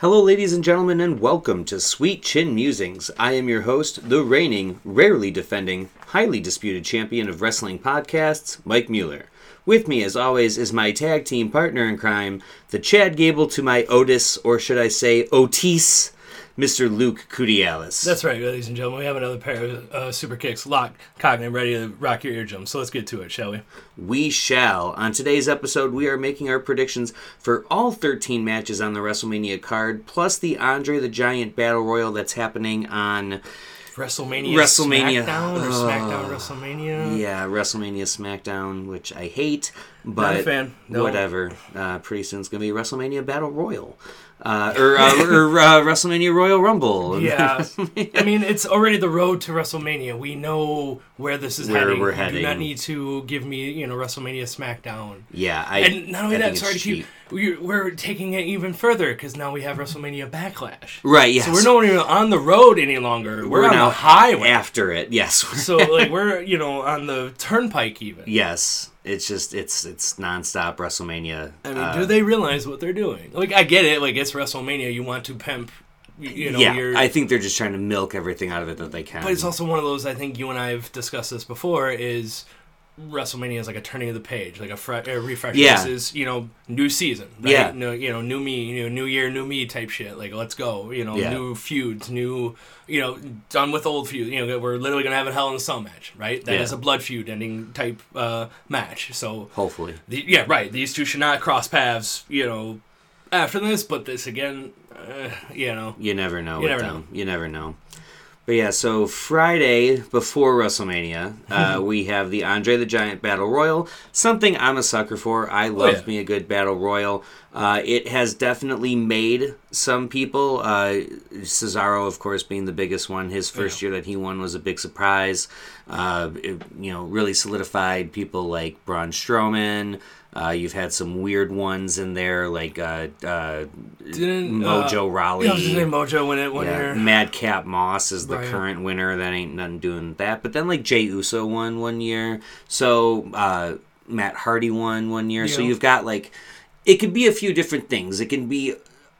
Hello, ladies and gentlemen, and welcome to Sweet Chin Musings. I am your host, the reigning, rarely defending, highly disputed champion of wrestling podcasts, Mike Mueller. With me, as always, is my tag team partner in crime, the Chad Gable to my Otis, or should I say Otis, Mr. Luke Kudialis. That's right, ladies and gentlemen. We have another pair of uh, super kicks locked, cocked, and ready to rock your eardrums. So let's get to it, shall we? We shall. On today's episode, we are making our predictions for all 13 matches on the WrestleMania card, plus the Andre the Giant Battle Royal that's happening on WrestleMania, WrestleMania. SmackDown, or. SmackDown WrestleMania. Yeah, WrestleMania SmackDown, which I hate, Not but a fan. No. whatever. Uh, pretty soon it's gonna be WrestleMania Battle Royal, uh, or, uh, or uh, WrestleMania Royal Rumble. Yeah, I mean it's already the road to WrestleMania. We know where this is Where heading. we're You do heading. not need to give me, you know, WrestleMania SmackDown. yeah. I, And not only I that, sorry to keep. We're, we're taking it even further because now we have WrestleMania Backlash. Right. Yes. So we're not even on the road any longer. We're, on now the highway. after it. Yes. so like we're you know on the turnpike even. yes. It's just it's it's nonstop WrestleMania. I mean, uh, do they realize what they're doing? Like, I get it. Like, it's WrestleMania. You want to pimp, you, know, yeah. I think they're just trying to milk everything out of it that they can. but it's also one of those. I think you and I have discussed this before. Is WrestleMania is like a turning of the page, like a, fre- a refresh. Yeah. This is you know new season. Right? Yeah. No, you know, new me. You know, new year, new me type shit. Like, let's go. You know, Yeah. new feuds, new. You know, done with old feuds. You know, we're literally gonna have a Hell in a Cell match, right? That is Yeah. a blood feud ending type uh, match. So Hopefully. The, yeah, right. These two should not cross paths, you know, after this. But this again, uh, you know, You never know You never them. You never know. But yeah, so Friday before WrestleMania, uh, we have the Andre the Giant Battle Royal. Something I'm a sucker for. I love Oh, yeah. me a good Battle Royal. Uh, it has definitely made some people. Uh, Cesaro, of course, being the biggest one. His first year that he won was a big surprise. Uh, it, you know, really solidified people like Braun Strowman. Uh, you've had some weird ones in there, like uh, uh, didn't Mojo uh, Rawley. Yeah, I was just Mojo win it one Yeah, year. Madcap Moss is the Right. current winner. That ain't nothing doing that. But then like Jey Uso won one year. So uh, Matt Hardy won one year. So you've got like it could be a few different things. It can be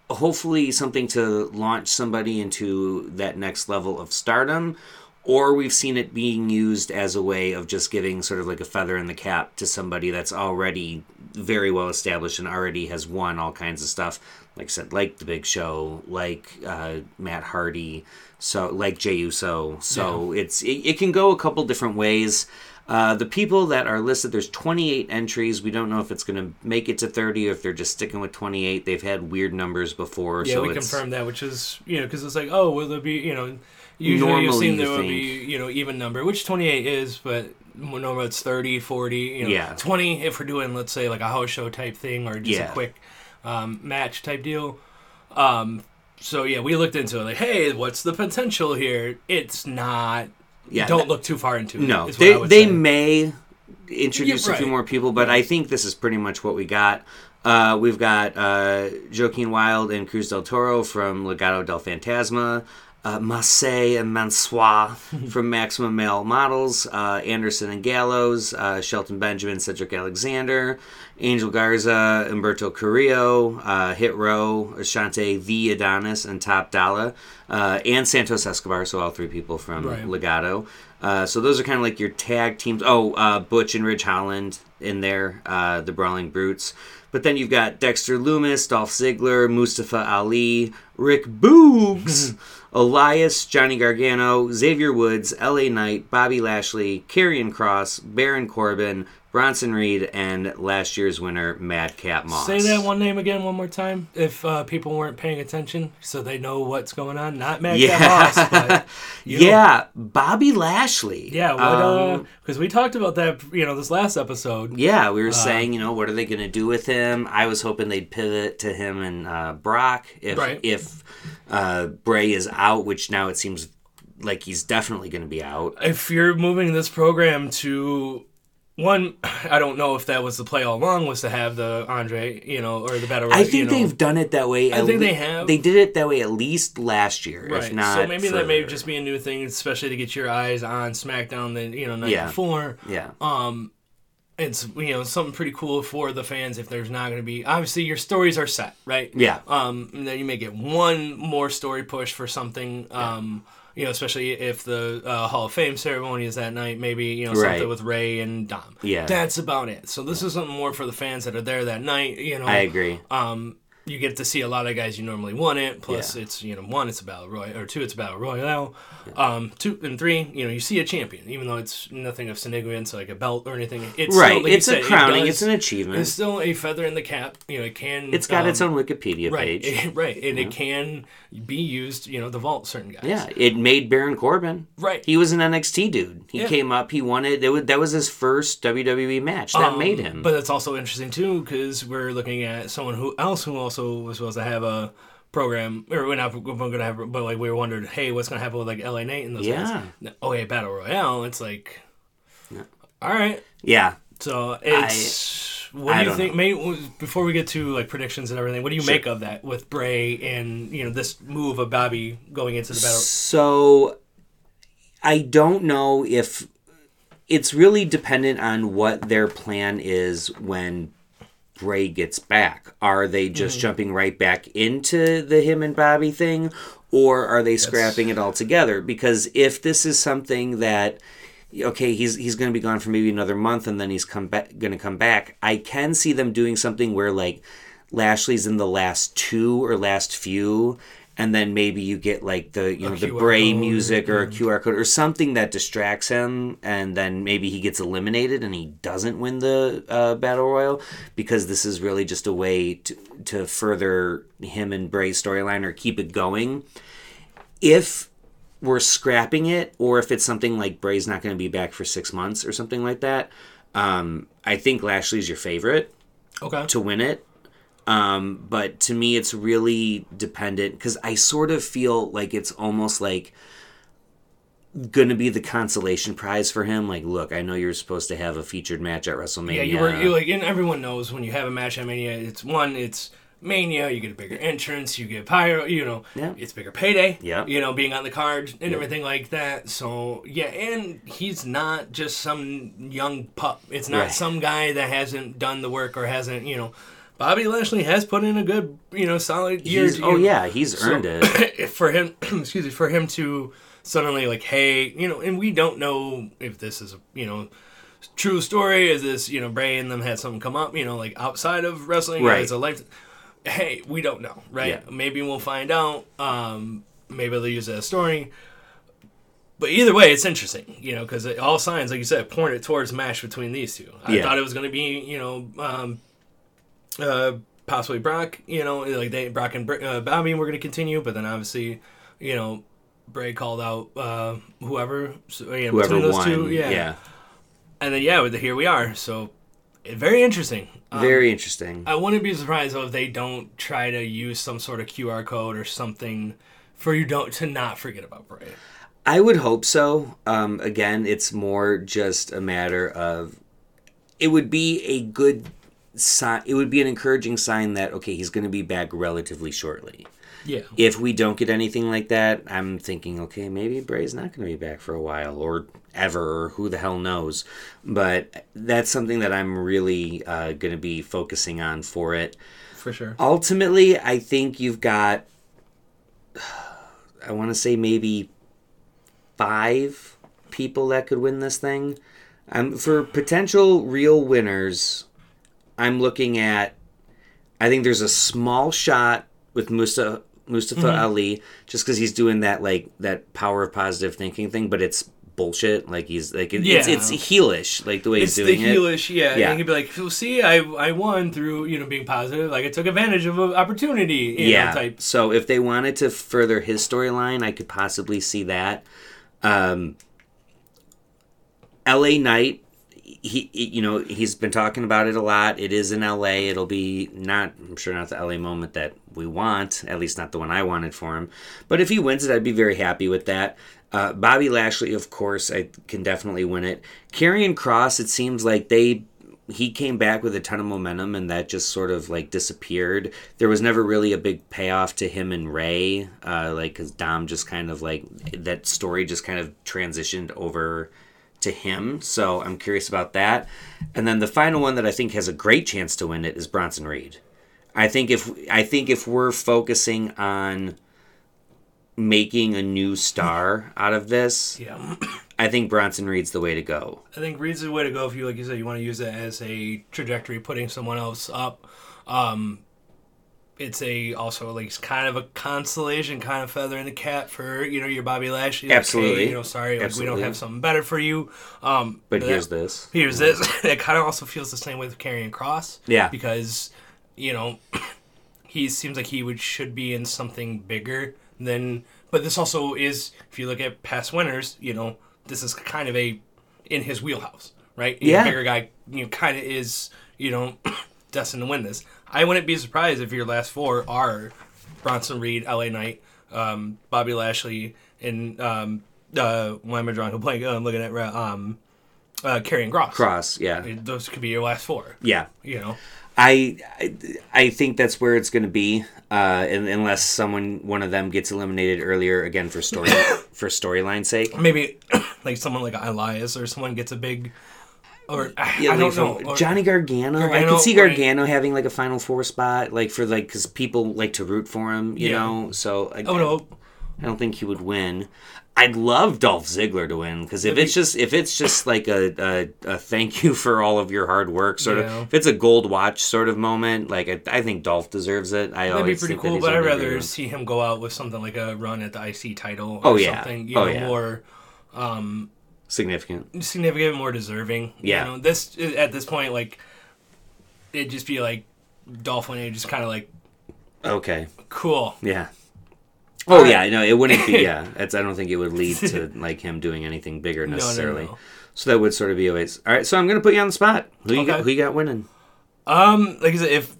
hopefully something to launch somebody into that next level of stardom. Or we've seen it being used as a way of just giving sort of like a feather in the cap to somebody that's already very well established and already has won all kinds of stuff. Like I said, like The Big Show, like uh, Matt Hardy, so like Jey Uso. So it's it, it can go a couple different ways. Uh, the people that are listed, there's 28 entries. We don't know if it's going to make it to 30 or if they're just sticking with 28. They've had weird numbers before. Yeah, so we confirmed that, which is you know because it's like oh will there be you know usually Normally you've seen you there will think- be you know even number which 28 is but normally it's 30 40 you know Yeah. 20 if we're doing let's say like a house show type thing or just Yeah. a quick um, match type deal um, so yeah we looked into it like hey what's the potential here it's not Yeah, don't look too far into it No, is what I they they say. may introduce Yeah, a few more people, but I think this is pretty much what we got. Uh, we've got uh, Joaquin Wilde and Cruz del Toro from Legado del Fantasma, uh, Massey and Mansoor from Maximum Male Models, uh, Anderson and Gallows, uh, Shelton Benjamin, Cedric Alexander, Angel Garza, Humberto Carrillo, uh, Hit Row, Ashante the Adonis, and Top Dollar, uh, and Santos Escobar. So all three people from Right. Legado. Uh, so those are kind of like your tag teams. Oh, uh, Butch and Ridge Holland in there, uh, the Brawling Brutes. But then you've got Dexter Lumis, Dolph Ziggler, Mustafa Ali, Rick Boogs, Elias, Johnny Gargano, Xavier Woods, LA Knight, Bobby Lashley, Karrion Kross, Baron Corbin, Bronson Reed, and last year's winner, Madcap Moss. Say that one name again one more time, if uh, people weren't paying attention, so they know what's going on. Not Madcap Yeah. Moss, but know, Yeah, Bobby Lashley. yeah. Um, Because we talked about that, you know, this last episode. Yeah, Uh, we were saying, you know, what are they going to do with him? I was hoping they'd pivot to him and uh, Brock if Right. if uh, Bray is out, which now it seems like he's definitely going to be out. If you're moving this program to one, I don't know if that was the play all along was to have the Andre, you know, or the battle. I think know. they've done it that way. I think le- they have. They did it that way at least last year, if Right. not. so maybe that may just be a new thing, especially to get your eyes on SmackDown the you know night Yeah. before. Yeah. Um, it's you know something pretty cool for the fans if there's not going to be obviously your stories are set right. Yeah. Um, and then you may get one more story push for something. Um, you know, especially if the uh, Hall of Fame ceremony is that night, maybe you know Right. something with Rey and Dom. Yeah. that's about it. So this is something more for the fans that are there that night. You know, I agree. um, you get to see a lot of guys you normally want it. Plus, Yeah. it's you know one, it's a battle royal, or two, it's a battle royale. Um, two and three, you know, you see a champion, even though it's nothing of significance like a belt or anything. It's Right. Still, like it's a said, it crowning. does- it's an achievement. It's still a feather in the cap. You know, it can. it's got um, its own Wikipedia right, page. right, and it can be used. You know, to vault certain guys. Yeah, it made Baron Corbin. Right. He was an NXT dude. He Yeah. came up. He won it. It was, that was his first WWE match. That Um, made him. But that's also interesting too because we're looking at someone who else who also was supposed to have a program, or we're not we're going to have, but like we were wondering, hey, what's going to happen with like LA Knight and those Yeah. guys? Oh, yeah, Battle Royale. It's like, all right. yeah. So it's what I do you think? Before we get to like predictions and everything, what do you Sure. make of that with Bray and you know this move of Bobby going into the battle? So I don't know if it's really dependent on what their plan is when Bray gets back. Are they just Mm-hmm. jumping right back into the him and Bobby thing or are they scrapping it all together? Because if this is something that okay, he's he's going to be gone for maybe another month and then he's come back going to come back. I can see them doing something where like Lashley's in the last two or last few and then maybe you get like the you know the Bray music or a QR code or something that distracts him and then maybe he gets eliminated and he doesn't win the uh, battle royal because this is really just a way to to further him and Bray's storyline or keep it going if we're scrapping it or if it's something like Bray's not going to be back for six months or something like that, um, I think Lashley's your favorite Okay. to win it. Um, but to me, it's really dependent because I sort of feel like it's almost like gonna be the consolation prize for him. Like, look, I know you're supposed to have a featured match at WrestleMania. Yeah, you were you like, and everyone knows when you have a match at Mania, it's one, it's Mania, you get a bigger entrance, you get pyro, you know, Yeah. it's bigger payday, Yeah. you know, being on the card and everything like that. So yeah, and he's not just some young pup. It's not Right. some guy that hasn't done the work or hasn't, you know. Bobby Lashley has put in a good, you know, solid year. He's, oh yeah, he's So- earned it. for him excuse me for him to suddenly like hey you know and we don't know if this is a you know true story is this you know bray and them had something come up you know like outside of wrestling Right. as a life hey we don't know right Yeah. maybe we'll find out um maybe they'll use it as a story but either way it's interesting you know because all signs like you said pointed towards match between these two i Yeah. thought it was going to be you know um uh, possibly Brock. You know, like they Brock and uh, Bobby were going to continue, but then obviously, you know, Bray called out uh, whoever. So, you know, Whoever between those won, two, yeah. yeah, And then yeah, here we are. So eh, very interesting. Um, very interesting. I wouldn't be surprised though if they don't try to use some sort of QR code or something for you don't to not forget about Bray. I would hope so. Um, again, it's more just a matter of it would be a good sign. It would be an encouraging sign that okay, he's going to be back relatively shortly. Yeah. If we don't get anything like that, I'm thinking okay, maybe Bray's not going to be back for a while or ever, or who the hell knows. But that's something that I'm really uh, going to be focusing on for it. For sure. Ultimately, I think you've got, I want to say maybe five people that could win this thing. Um, for potential real winners, I'm looking at, I think there's a small shot with Musa, Mustafa Ali, just because he's doing that like that power of positive thinking thing, but it's bullshit. Like he's like it, it's Yeah. it's heelish, like the way It's he's the doing it. It's heelish, yeah. Yeah. And he'd be like, "Well, see, I I won through you know being positive. Like I took advantage of an opportunity. Yeah. Know, type. So if they wanted to further his storyline, I could possibly see that. Um, L.A. Knight, he, you know, he's been talking about it a lot. It is in L.A. It'll be not, I'm sure, not the L.A. moment that we want. At least not the one I wanted for him. But if he wins it, I'd be very happy with that. Uh, Bobby Lashley, of course, I can definitely win it. Karrion Kross, it seems like they he came back with a ton of momentum and that just sort of like disappeared. There was never really a big payoff to him and Rey, uh, like because Dom just kind of like that story just kind of transitioned over to him. So I'm curious about that. And then the final one that I think has a great chance to win it is Bronson Reed. I think if I think if we're focusing on making a new star out of this, Yeah. I think Bronson Reed's the way to go. I think Reed's the way to go if you, like you said, you want to use it as a trajectory, putting someone else up. Um, it's a also like it's kind of a consolation, kind of feather in the cap for you know your Bobby Lashley. Like, hey, Absolutely. you know, sorry, like, we don't have something better for you. Um, But that- here's this. here's this. it kind of also feels the same way with Karrion Kross. Yeah. Because, you know, he seems like he would should be in something bigger than. But this also is, if you look at past winners, you know, this is kind of a in his wheelhouse, right? You know, Yeah. bigger guy, you know, kind of is, you know, destined to win this. I wouldn't be surprised if your last four are Bronson Reed, L.A. Knight, um, Bobby Lashley, and um, uh, why am I drawing a blank? I'm looking at um, uh, Karrion Kross. Kross, yeah. Those could be your last four. Yeah. You know, I, I I think that's where it's going to be, uh, unless someone one of them gets eliminated earlier again for story for storyline sake. maybe like someone like Elias or someone gets a big, or Yeah, I don't know. Or- Johnny Gargano. I Gargano, could see right. Gargano having like a Final Four spot, like for like because people like to root for him, you Yeah. know. So I, Oh no, I don't think he would win. I'd love Dolph Ziggler to win because if it's just if it's just like a, a, a thank you for all of your hard work sort Yeah. of if it's a gold watch sort of moment like I, I think Dolph deserves it. I that'd be pretty think cool. But I'd rather see him go out with something like a run at the IC title. Oh, or Oh, yeah. something, you Oh, know, yeah. more um, significant. significant, more deserving. Yeah. You know, this at this point, like it'd just be like Dolph winning, just kind of like Okay, cool. yeah. Oh right. yeah, no, it wouldn't be. Yeah, it's, I don't think it would lead to like him doing anything bigger no, necessarily. no. So that would sort of be always. All right, so I'm gonna put you on the spot. Who you got? Who you got winning? Um, like I said, if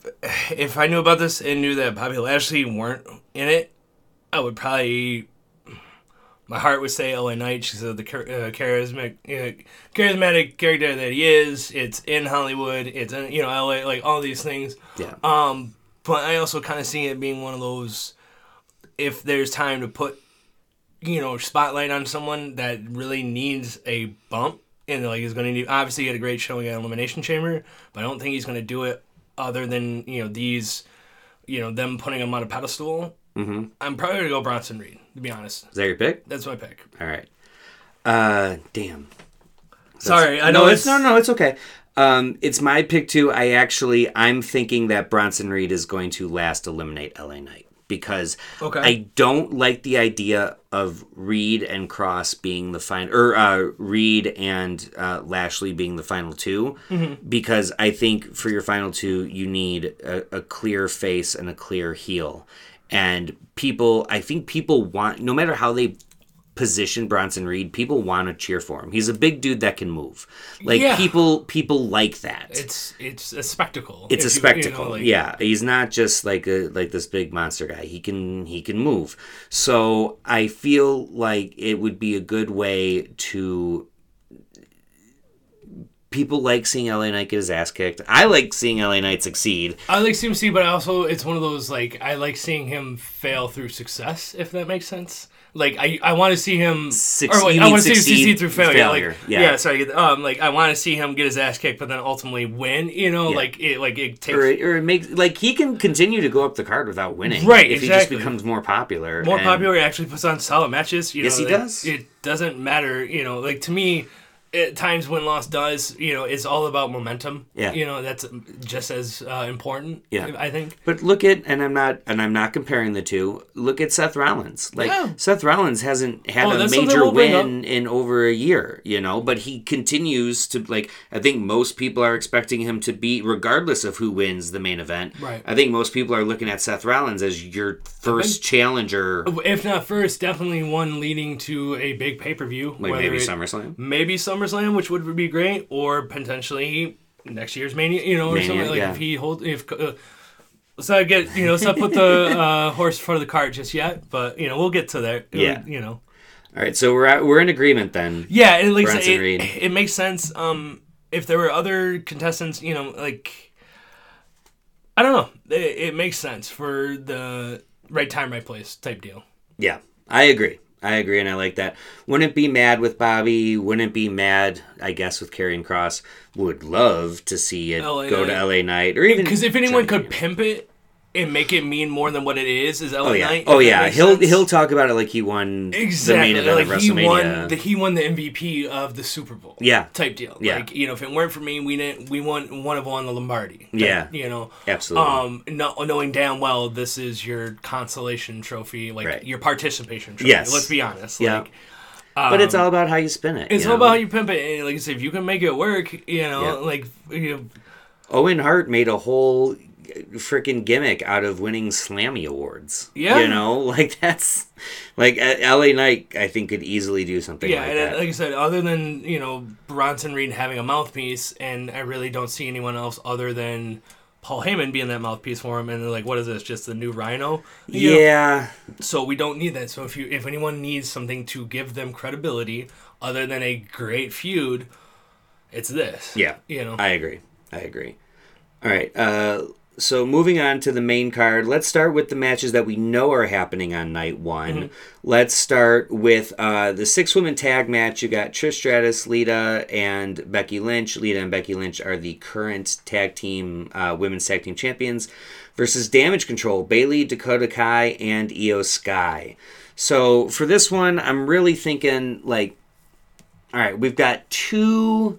if I knew about this and knew that Bobby Lashley weren't in it, I would probably. My heart would say LA Knight. She's the uh, charismatic, uh, charismatic character that he is. It's in Hollywood. It's in you know LA, like all these things. Yeah. Um, but I also kind of see it being one of those. If there's time to put, you know, spotlight on someone that really needs a bump, and like is going to need. Obviously, he had a great showing at Elimination Chamber, but I don't think he's going to do it other than you know these, you know, them putting him on a pedestal. Mm-hmm. I'm probably going to go Bronson Reed. To be honest, Is that your pick? that's my pick. All right. Uh, damn. Sorry, I no, know it's no, no, it's okay. Um, it's my pick too. I actually, I'm thinking that Bronson Reed is going to last eliminate LA Knight because Okay. I don't like the idea of Reed and Kross being the final, or uh, Reed and uh, Lashley being the final 2 Mm-hmm. because I think for your final two, you need a, a clear face and a clear heel. And people, I think people want, no matter how they position Bronson Reed, people want to cheer for him. He's a big dude that can move. Like Yeah. people people like that. It's it's a spectacle. It's a if you- you know, spectacle. like- yeah, he's not just like a like this big monster guy. He can he can move. So I feel like it would be a good way to people like seeing LA Knight get his ass kicked. I like seeing LA Knight succeed. I like CMC, but I also it's one of those like I like seeing him fail through success, if that makes sense. Like I, I want to see him Suc- or wait, I want to see him succeed succeed through failure. failure, Like, yeah. yeah. sorry. Um, like I want to see him get his ass kicked, but then ultimately win. You know, Yeah. like it, like it takes Or, or it makes like he can continue to go up the card without winning, Right, If he just becomes more popular, more and- popular. He actually puts on solid matches. You Yes, know, he does. It doesn't matter. You know, like to me, at times win loss does you know it's all about momentum. Yeah. you know that's just as uh, important. Yeah. I think. But look at, and I'm not, and I'm not comparing the two. Look at Seth Rollins. Like Yeah. Seth Rollins hasn't had Oh, a major we'll win in over a year, you know. But he continues to like. I think most people are expecting him to beat, regardless of who wins the main event. Right. I think most people are looking at Seth Rollins as your first challenger, If not first, definitely one leading to a big pay per view. like maybe SummerSlam. maybe SummerSlam, which would be great, or potentially next year's Mania. You know, or Mania, something like yeah. if he hold if. Uh, Let's not get you know. Let's not put the uh, horse in front of the cart just yet, but you know we'll get to there. Yeah. you know. All right, so we're at, we're in agreement then. Yeah, and like it, Reed. it makes sense. Um, if there were other contestants, you know, like I don't know, it, it makes sense for the right time, right place type deal. Yeah, I agree. I agree, and I like that. Wouldn't be mad with Bobby. Wouldn't be mad, I guess, with Karrion Kross. Would love to see it LA go to LA Knight or even Because if anyone could pimp it and make it mean more than what it is, is LA Oh yeah, Knight. oh yeah. He'll sense. he'll talk about it like he won exactly the main event like of he WrestleMania. won the he won the MVP of the Super Bowl. Yeah. type deal. Yeah. like you know, if it weren't for me, we didn't. We won one of won the Lombardi. Yeah. you know, Absolutely. Um, not knowing damn well this is your consolation trophy, like Right. your participation trophy. Yes. let's be honest. Yeah. Like, but it's all about how you spin it. um, it's all know? about how you pimp it. And like I said, if you can make it work, you know, Yeah. like you know, Owen Hart made a whole freaking gimmick out of winning Slammy awards. Yeah. you know, like that's like uh, LA Knight. I think could easily do something Yeah, like and that. like I said, other than you know Bronson Reed having a mouthpiece, and I really don't see anyone else other than Paul Heyman being that mouthpiece for him. And they're like, what is this? Just the new Rhino? You know? yeah, So we don't need that. So if you if anyone needs something to give them credibility other than a great feud, it's this. Yeah, You know. I agree. I agree. All right. Uh, so moving on to the main card, let's start with the matches that we know are happening on night one. Mm-hmm. Let's start with uh, the six women tag match. You got Trish Stratus, Lita, and Becky Lynch. Lita and Becky Lynch are the current tag team uh, women's tag team champions versus Damage Control, Bayley, Dakota Kai, and Io Sky. So for this one, I'm really thinking like, all right, we've got two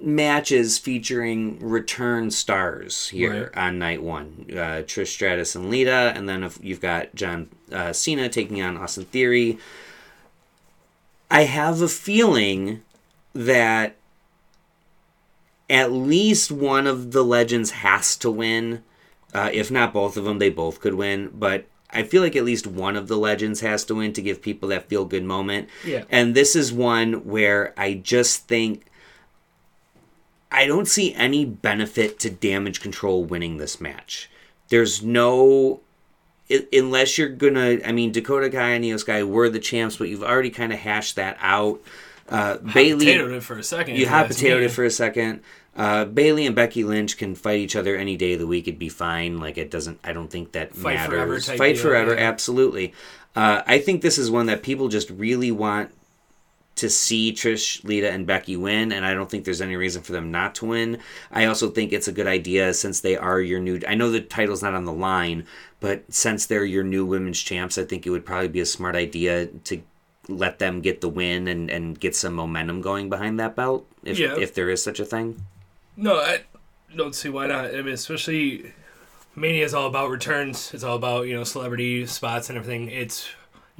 matches featuring return stars here Right. on night one. Uh, Trish Stratus and Lita, and then if you've got John uh, Cena taking on Austin Theory. I have a feeling that at least one of the legends has to win. Uh, if not both of them, they both could win. But I feel like at least one of the legends has to win to give people that feel good moment. Yeah. And this is one where I just think I don't see any benefit to damage control winning this match. There's no unless you're gonna I mean Dakota Kai and Io Sky were the champs, but you've already kind of hashed that out. Uh, Bayley potatoed it for a second. you hot potatoed it for a second. Uh, Bayley and Becky Lynch can fight each other any day of the week. It'd be fine. Like it doesn't. I don't think that Fight matters. forever fight deal, forever. yeah. Absolutely. Uh, I think this is one that people just really want to see Trish, Lita, and Becky win, and I don't think there's any reason for them not to win. I also think it's a good idea since they are your new. I know the title's not on the line, but since they're your new women's champs, I think it would probably be a smart idea to let them get the win and, and get some momentum going behind that belt, if Yeah. if there is such a thing. No, I don't see why not. I mean, especially Mania is all about returns. It's all about you know celebrity spots and everything. It's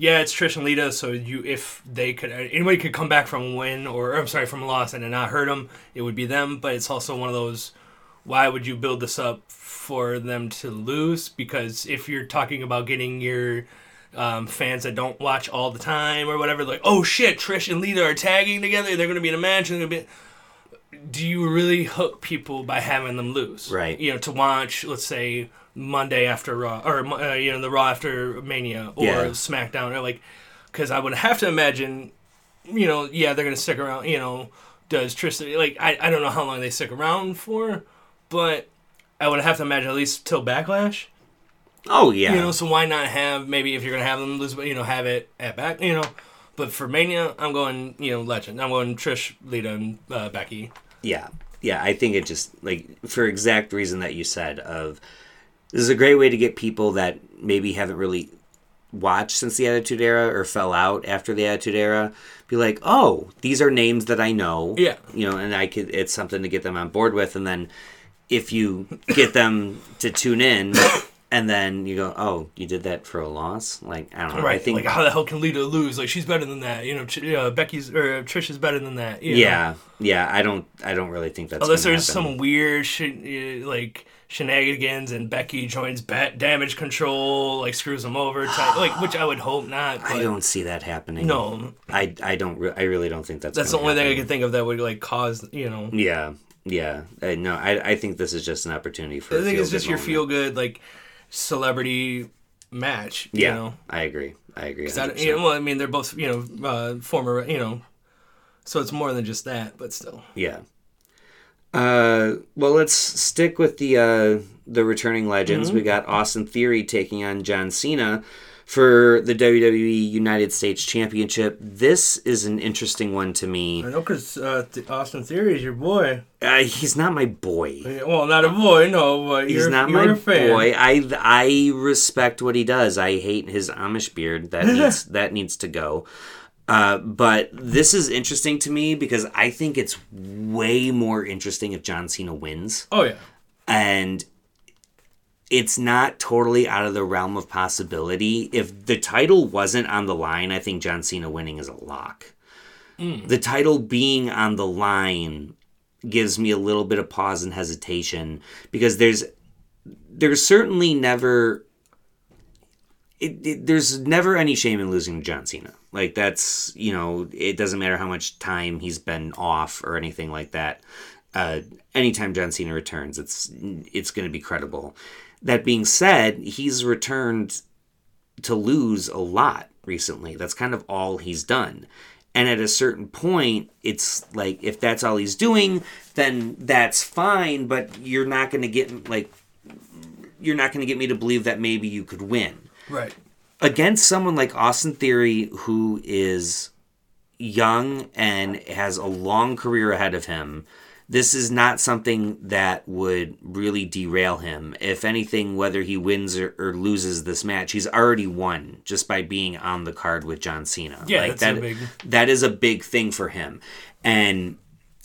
yeah, it's Trish and Lita. So you, if they could, anybody could come back from a win or I'm sorry, from a loss and not hurt them, it would be them. But it's also one of those. Why would you build this up for them to lose? Because if you're talking about getting your um, fans that don't watch all the time or whatever, like, oh shit, Trish and Lita are tagging together. They're going to be in a match. And they're going to be do you really hook people by having them lose? Right. You know, to watch, let's say Monday after Raw, or uh, you know, the Raw after Mania, or Yeah. SmackDown, or like, because I would have to imagine, you know, yeah, they're gonna stick around. You know, does Tristan like I I don't know how long they stick around for, but I would have to imagine at least till Backlash. Oh yeah, You know, so why not have maybe if you're gonna have them lose, but you know, have it at back, you know. But for Mania, I'm going, you know, legend. I'm going Trish, Lita, and uh, Becky. yeah, yeah. I think it just like for exact reason that you said of this is a great way to get people that maybe haven't really watched since the Attitude Era or fell out after the Attitude Era be like, oh, these are names that I know. Yeah. You know, and I could it's something to get them on board with and then if you get them to tune in and then you go, "Oh, you did that for a loss." Like I don't know. Right. I think like how the hell can Lita lose? Like she's better than that. You know, Ch- uh, Becky's or Trish is better than that. you know? yeah, yeah. I don't. I don't really think that's Unless there's happen. some weird shit like shenanigans and Becky joins bat damage control, like screws them over, type, like which I would hope not. But I don't see that happening. No. I I don't. Re- I really don't think that's. that's the only thing I happen. can think of that would like cause you know. Yeah, yeah. Uh, no, I I think this is just an opportunity for. I think it's just your moment. feel good like celebrity match. Yeah, You know. I agree. I agree. I you know, well, I mean, they're both you know uh, former you know, so it's more than just that, but still. Yeah. Uh, well, let's stick with the uh, the returning legends. Mm-hmm. We got Austin Theory taking on John Cena for the WWE United States Championship. This is an interesting one to me. I know because uh, Th- Austin Theory is your boy. Uh, he's not my boy. Well, not a boy, no, but He's not my boy. I I respect what he does. I hate his Amish beard. That needs that needs to go. Uh, but this is interesting to me because I think it's way more interesting if John Cena wins. Oh yeah. and it's not totally out of the realm of possibility. If the title wasn't on the line, I think John Cena winning is a lock. The title being on the line gives me a little bit of pause and hesitation because there's there's certainly never it, it, there's never any shame in losing to John Cena. Like that's you know it doesn't matter how much time he's been off or anything like that. Uh, anytime John Cena returns, it's it's going to be credible. That being said, he's returned to lose a lot recently. That's kind of all he's done. And at a certain point, it's like if that's all he's doing, then that's fine. But you're not going to get like you're not going to get me to believe that maybe you could win Right. Against someone like Austin Theory, who is young and has a long career ahead of him, this is not something that would really derail him. If anything, whether he wins or, or loses this match, he's already won just by being on the card with John Cena. Yeah, that's that, a big- that is a big thing for him. And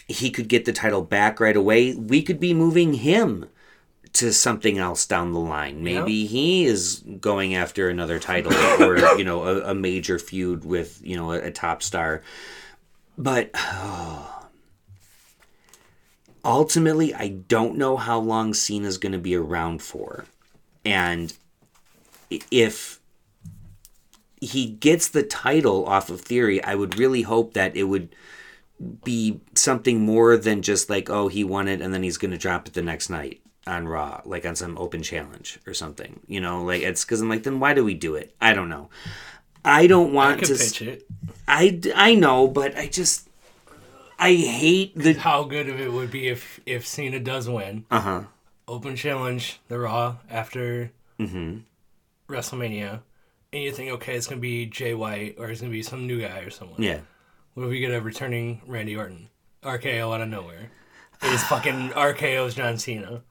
he could get the title back right away. We could be moving him to something else down the line. Maybe he is going after another title or you know a, a major feud with you know a, a top star. But ultimately, I don't know how long Cena's going to be around for, and if he gets the title off of Theory, I would really hope that it would be something more than just like oh he won it and then he's going to drop it the next night on raw like on some open challenge or something you know like it's because i'm like then why do we do it i don't know i don't want could to pitch it. I, I know but i just i hate the How good of it would be if if Cena does win. uh-huh Open challenge, the Raw after mm-hmm WrestleMania, and you think, okay, it's gonna be Jay White or it's gonna be some new guy or someone. yeah What if we get a returning Randy Orton? RKO out of nowhere. It's fucking RKO's John Cena.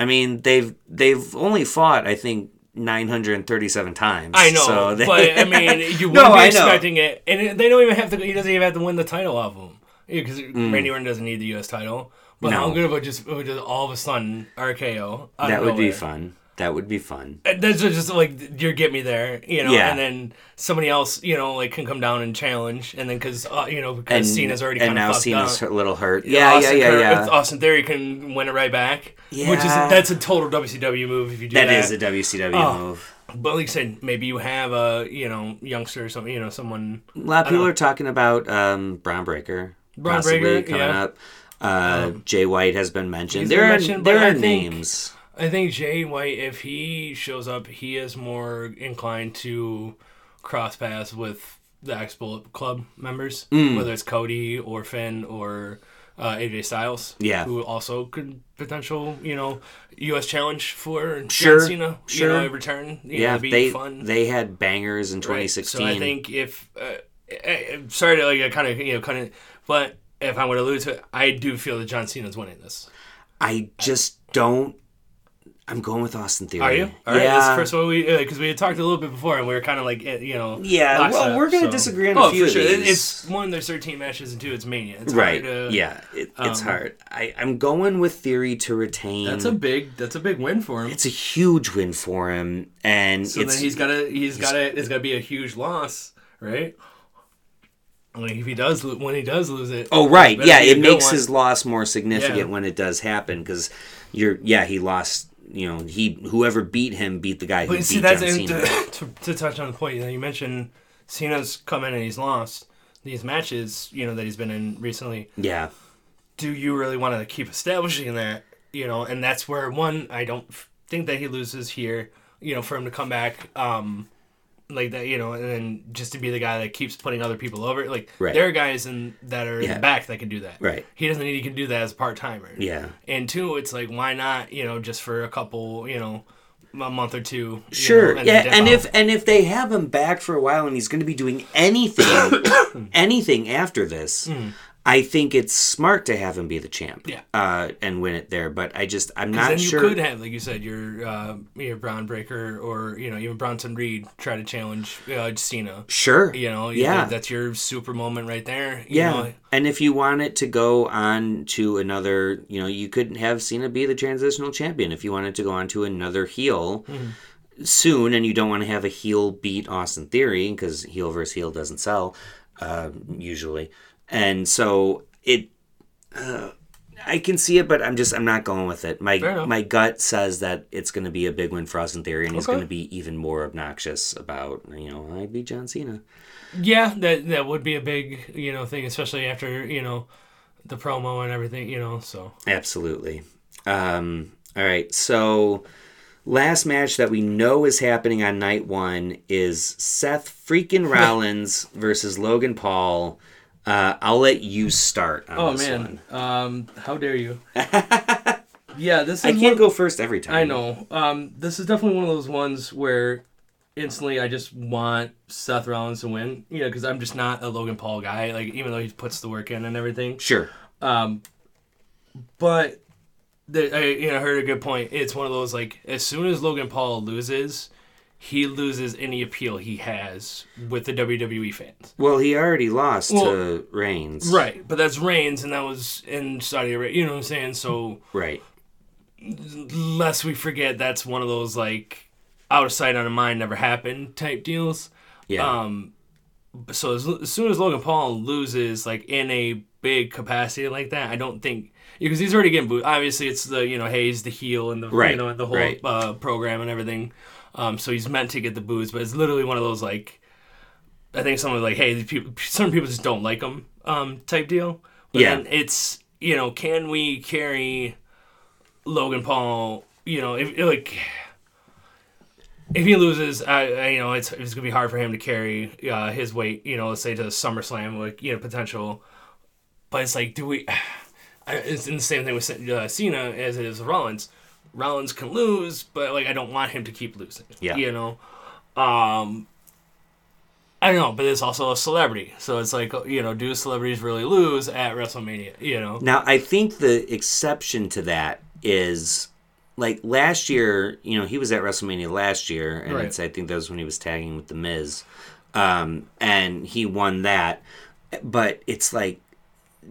I mean they've they've only fought i think 937 times I know, so they- but I mean, you wouldn't No, be expecting it, and they don't even have to. He doesn't even have to win the title off him because Mm. Randy Orton doesn't need the U.S. title. But No. how good about just, just all of a sudden RKO? that would be fun that would be fun And That's just like you're get me there, you know, Yeah. and then somebody else, you know, like can come down and challenge, and then because uh, you know and because Cena's already and kind now of fucked cena's up. a little hurt yeah Austin yeah yeah yeah Austin Theory can win it right back, Yeah. which is that's a total WCW move if you do that. that is a wcw Oh. move But like I said, maybe you have a you know youngster or something, you know, someone. A lot of people are talking about um, Bron Breakker. Braun possibly Breaker, coming yeah. up. Uh, Jay White has been mentioned. There been are mentioned, there are I think- names. I think Jay White, if he shows up, he is more inclined to cross paths with the X Bullet Club members, Mm. whether it's Cody or Finn or uh, AJ Styles, Yeah. who also could potential, you know, U.S. challenge for Sure, John Cena, sure. you know, return. You Yeah, know, be they fun. they had bangers in Right. 2016. So I think if uh, sorry to like kind of you know kind of, but if I would allude to it, I do feel that John Cena's winning this. I just don't. I'm going with Austin Theory. Are you? All right. yeah. That's the first one we because we had talked a little bit before, and we were kind of like eh, you know. Yeah, lockstep, well, we're gonna so- disagree on oh, a few for of sure. It- these. It's one, there's 13 matches, and two, it's Mania. It's right. hard to- yeah, it, it's um, hard. I, I'm going with Theory to retain. That's a big. That's a big win for him. it's a huge win for him, and So it's then he's gotta. He's gotta. It's gotta be a huge loss, right? Like if he does, when he does lose it. Oh right, yeah. It makes one. his loss more significant Yeah. when it does happen because you're yeah he lost. You know he whoever beat him beat the guy who But beat see, that's John Cena. to, to, to touch on the point you, know, you mentioned. Cena's come in and he's lost these matches. You know that he's been in recently. yeah, do you really want to keep establishing that? You know, and that's where one I don't think that he loses here. You know, for him to come back, um, like that. You know, and then just to be the guy that keeps putting other people over. Like Right. there are guys in that are in the back that can do that. Right. He doesn't need. He can do that as a part timer. yeah. And two, it's like why not? You know, just for a couple. You know. A month or two, Sure. know, yeah, and if and if they have him back for a while and he's going to be doing anything, anything after this, mm-hmm. I think it's smart to have him be the champ. Yeah. Uh, and win it there. But I just I'm not then you sure. could have, like you said, your uh, your Bron Breakker or you know even Bronson Reed try to challenge uh, Cena. Sure. You know, Yeah. that's your super moment right there. You Yeah. know? And if you want it to go on to another, you know, you could have Cena be the transitional champion if you wanted to go on to another heel Mm-hmm. soon and you don't want to have a heel beat Austin Theory because heel versus heel doesn't sell uh, usually. And so it uh, I can see it, but I'm just I'm not going with it. My my gut says that it's going to be a big win for Austin Theory, and he's going to be even more obnoxious about you know I beat John Cena. Yeah, that that would be a big you know thing, especially after you know the promo and everything. You know, so Absolutely. Um, all right. So, last match that we know is happening on night one is Seth freaking Rollins versus Logan Paul. Uh, I'll let you start on Oh man, um, how dare you? yeah, this is I can't go first every time. I know. Um, this is definitely one of those ones where instantly I just want Seth Rollins to win. You know, because I'm just not a Logan Paul guy. Like even though he puts the work in and everything. Sure. Um, but the, I you know heard a good point. It's one of those like as soon as Logan Paul loses, he loses any appeal he has with the WWE fans. Well, he already lost Well- to Reigns. Right, but that's Reigns, and that was in Saudi Arabia. You know what I'm saying? So Right. lest we forget, that's one of those like out of sight, out of mind, never happened type deals. Yeah. Um, so as, as soon as Logan Paul loses, like in a big capacity like that, I don't think because he's already getting booed. Obviously, it's the you know hey, he's the heel and the Right, you know the whole right. uh, program and everything. Um, so he's meant to get the boos, but it's literally one of those like I think someone like hey, people, some people just don't like him um, type deal. But Yeah. it's you know can we carry Logan Paul? You know if like if he loses, I, I you know it's it's gonna be hard for him to carry uh, his weight. You know, let's say to the SummerSlam, like you know potential. But it's like, do we? I, it's in the same thing with uh, Cena as it is with Rollins. Rollins can lose, but like I don't want him to keep losing. Yeah. You know, um, I don't know, but it's also a celebrity, so it's like you know, do celebrities really lose at WrestleMania? You know, Now, I think the exception to that is like last year, you know, he was at WrestleMania last year, and Right. it's, I think that was when he was tagging with The Miz, um, and he won that. But it's like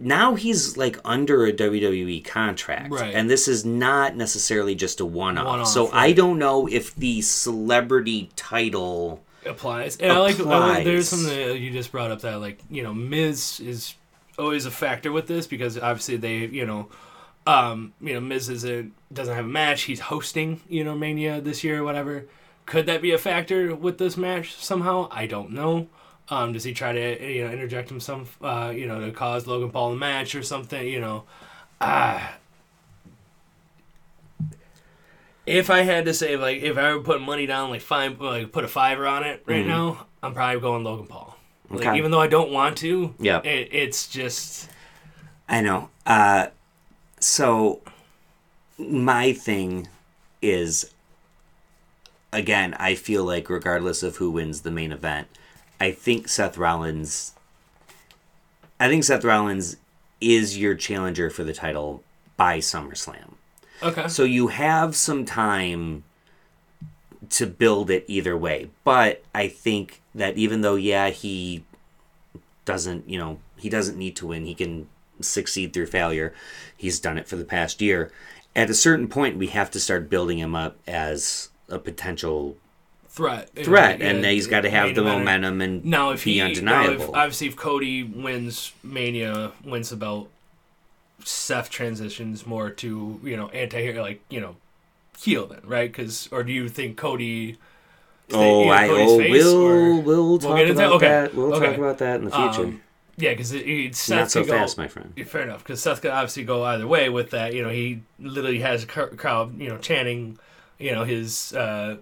now he's like under a WWE contract, Right. and this is not necessarily just a one-off. One-off, so I don't know if the celebrity title. applies. And I like I like- there's something that you just brought up that like you know Miz is always a factor with this because obviously they you know um you know Miz is a, doesn't have a match. He's hosting you know Mania this year or whatever. Could that be a factor with this match somehow? I don't know. Um, does he try to you know interject himself uh, you know to cause Logan Paul a match or something? You know, ah. if I had to say, like, if I would put money down, like, five, like, put a fiver on it right now, I'm probably going Logan Paul. Like, Okay. even though I don't want to, yeah, it, it's just, I know. Uh, so my thing is again, I feel like regardless of who wins the main event, I think Seth Rollins I think Seth Rollins is your challenger for the title by SummerSlam. Okay. So you have some time to build it either way. But I think that even though, yeah, he doesn't, you know, he doesn't need to win, he can succeed through failure. He's done it for the past year. At a certain point, we have to start building him up as a potential threat. threat, Yeah, and he's got to have the matter- momentum and Now, if be he, now, if, undeniable. obviously, if Cody wins Mania, wins the belt, Seth transitions more to you know anti like you know heel then, right? Because or do you think Cody? oh, I oh, face, we'll we'll talk into- about okay, that. We'll okay. talk about that in the future. Um, yeah, because it, it, Seth Not so go, fast, my friend. Fair enough, because Seth could obviously go either way with that. You know, he literally has a crowd, you know, chanting, you know, his uh,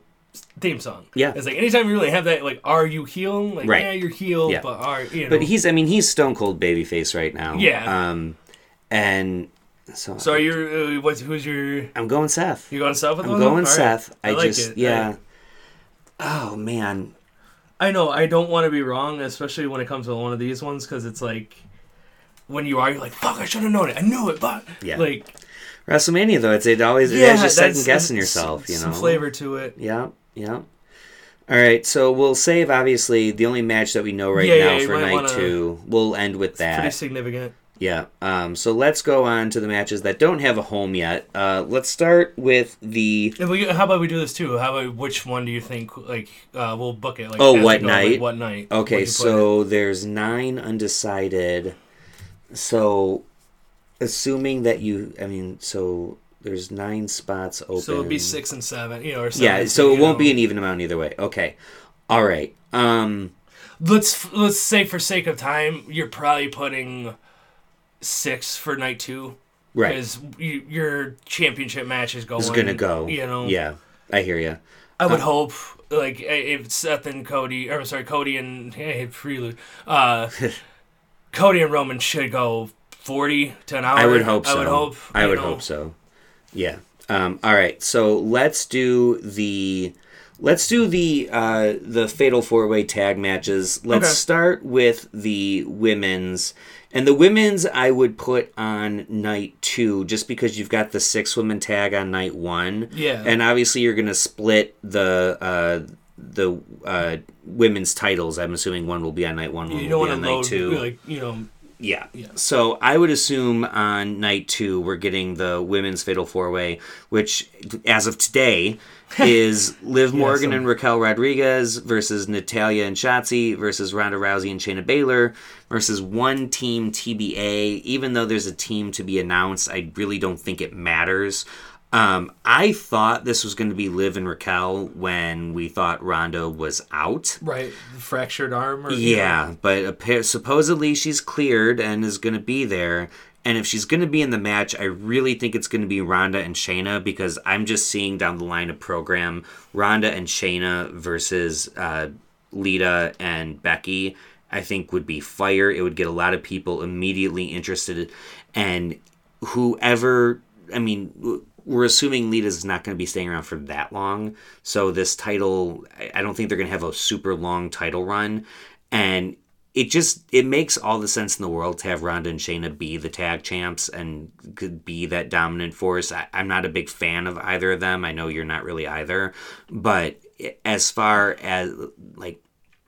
theme song. Yeah. it's like anytime you really have that, like, are you heel? Like, Right. yeah, you're heel, Yeah. but are you know? But he's, I mean, he's stone cold babyface right now. Yeah. Um, and so, so are you? Uh, what's who's your? I'm going Seth. You going Seth with I'm one? going All right. Seth. I, like just, it. yeah. Oh man, I know I don't want to be wrong, especially when it comes to one of these ones, because it's like when you are, you're like, "Fuck, I should have known it. I knew it," but Yeah. like, WrestleMania though, it's it always yeah, it's just second guessing yourself. You some flavor to it. Yeah, yeah. All right, so we'll save obviously the only match that we know right Yeah, yeah, now you for night wanna- two. We'll end with Pretty that. Pretty significant. Yeah. Um. So let's go on to the matches that don't have a home yet. Uh. Let's start with the. We, how about we do this too? How about which one do you think? Like, uh, we'll book it. Like, Oh, what go, like, night? what night? Okay, What you put so there's nine undecided. So, assuming that you, I mean, so there's nine spots open. So it'd be six and seven, you know, or seven Yeah, so it won't know. be an even amount either way. Okay, all right. Um, Let's let's say for sake of time, you're probably putting six for night two. right. Because you, your championship match is going. Is gonna go. You know. Yeah, I hear you. I would hope, like, if Seth and Cody, or I'm sorry, Cody and hey, Prelude, uh, Cody and Roman should go forty to an hour. I would hope so. I would hope. I would know. hope so. Yeah. Um, all right. So let's do the let's do the uh, the fatal four way tag matches. Let's Okay. start with the women's. And the women's I would put on night two, just because you've got the six women tag on night one. Yeah. And obviously you're gonna split the uh, the uh, women's titles. I'm assuming one will be on night one, one You don't will be want on to night load, two. like, you know, Yeah. Yeah. So I would assume on night two we're getting the women's fatal four way, which as of today is Liv Morgan some- and Raquel Rodriguez versus Natalya and Shotzi versus Ronda Rousey and Shayna Baszler versus one team TBA. Even though there's a team to be announced, I really don't think it matters. Um, I thought this was going to be Liv and Raquel when we thought Ronda was out. right, fractured arm or you know, Yeah, but appa- supposedly she's cleared and is going to be there. And if she's going to be in the match, I really think it's going to be Ronda and Shayna because I'm just seeing down the line of program Ronda and Shayna versus uh, Lita and Becky. I think would be fire. It would get a lot of people immediately interested, and whoever. I mean, we're assuming Lita's not going to be staying around for that long. So this title, I- don't think they're going to have a super long title run, and it just it makes all the sense in the world to have Ronda and Shayna be the tag champs and could be that dominant force. I, I'm not a big fan of either of them. I know you're not really either, but as far as like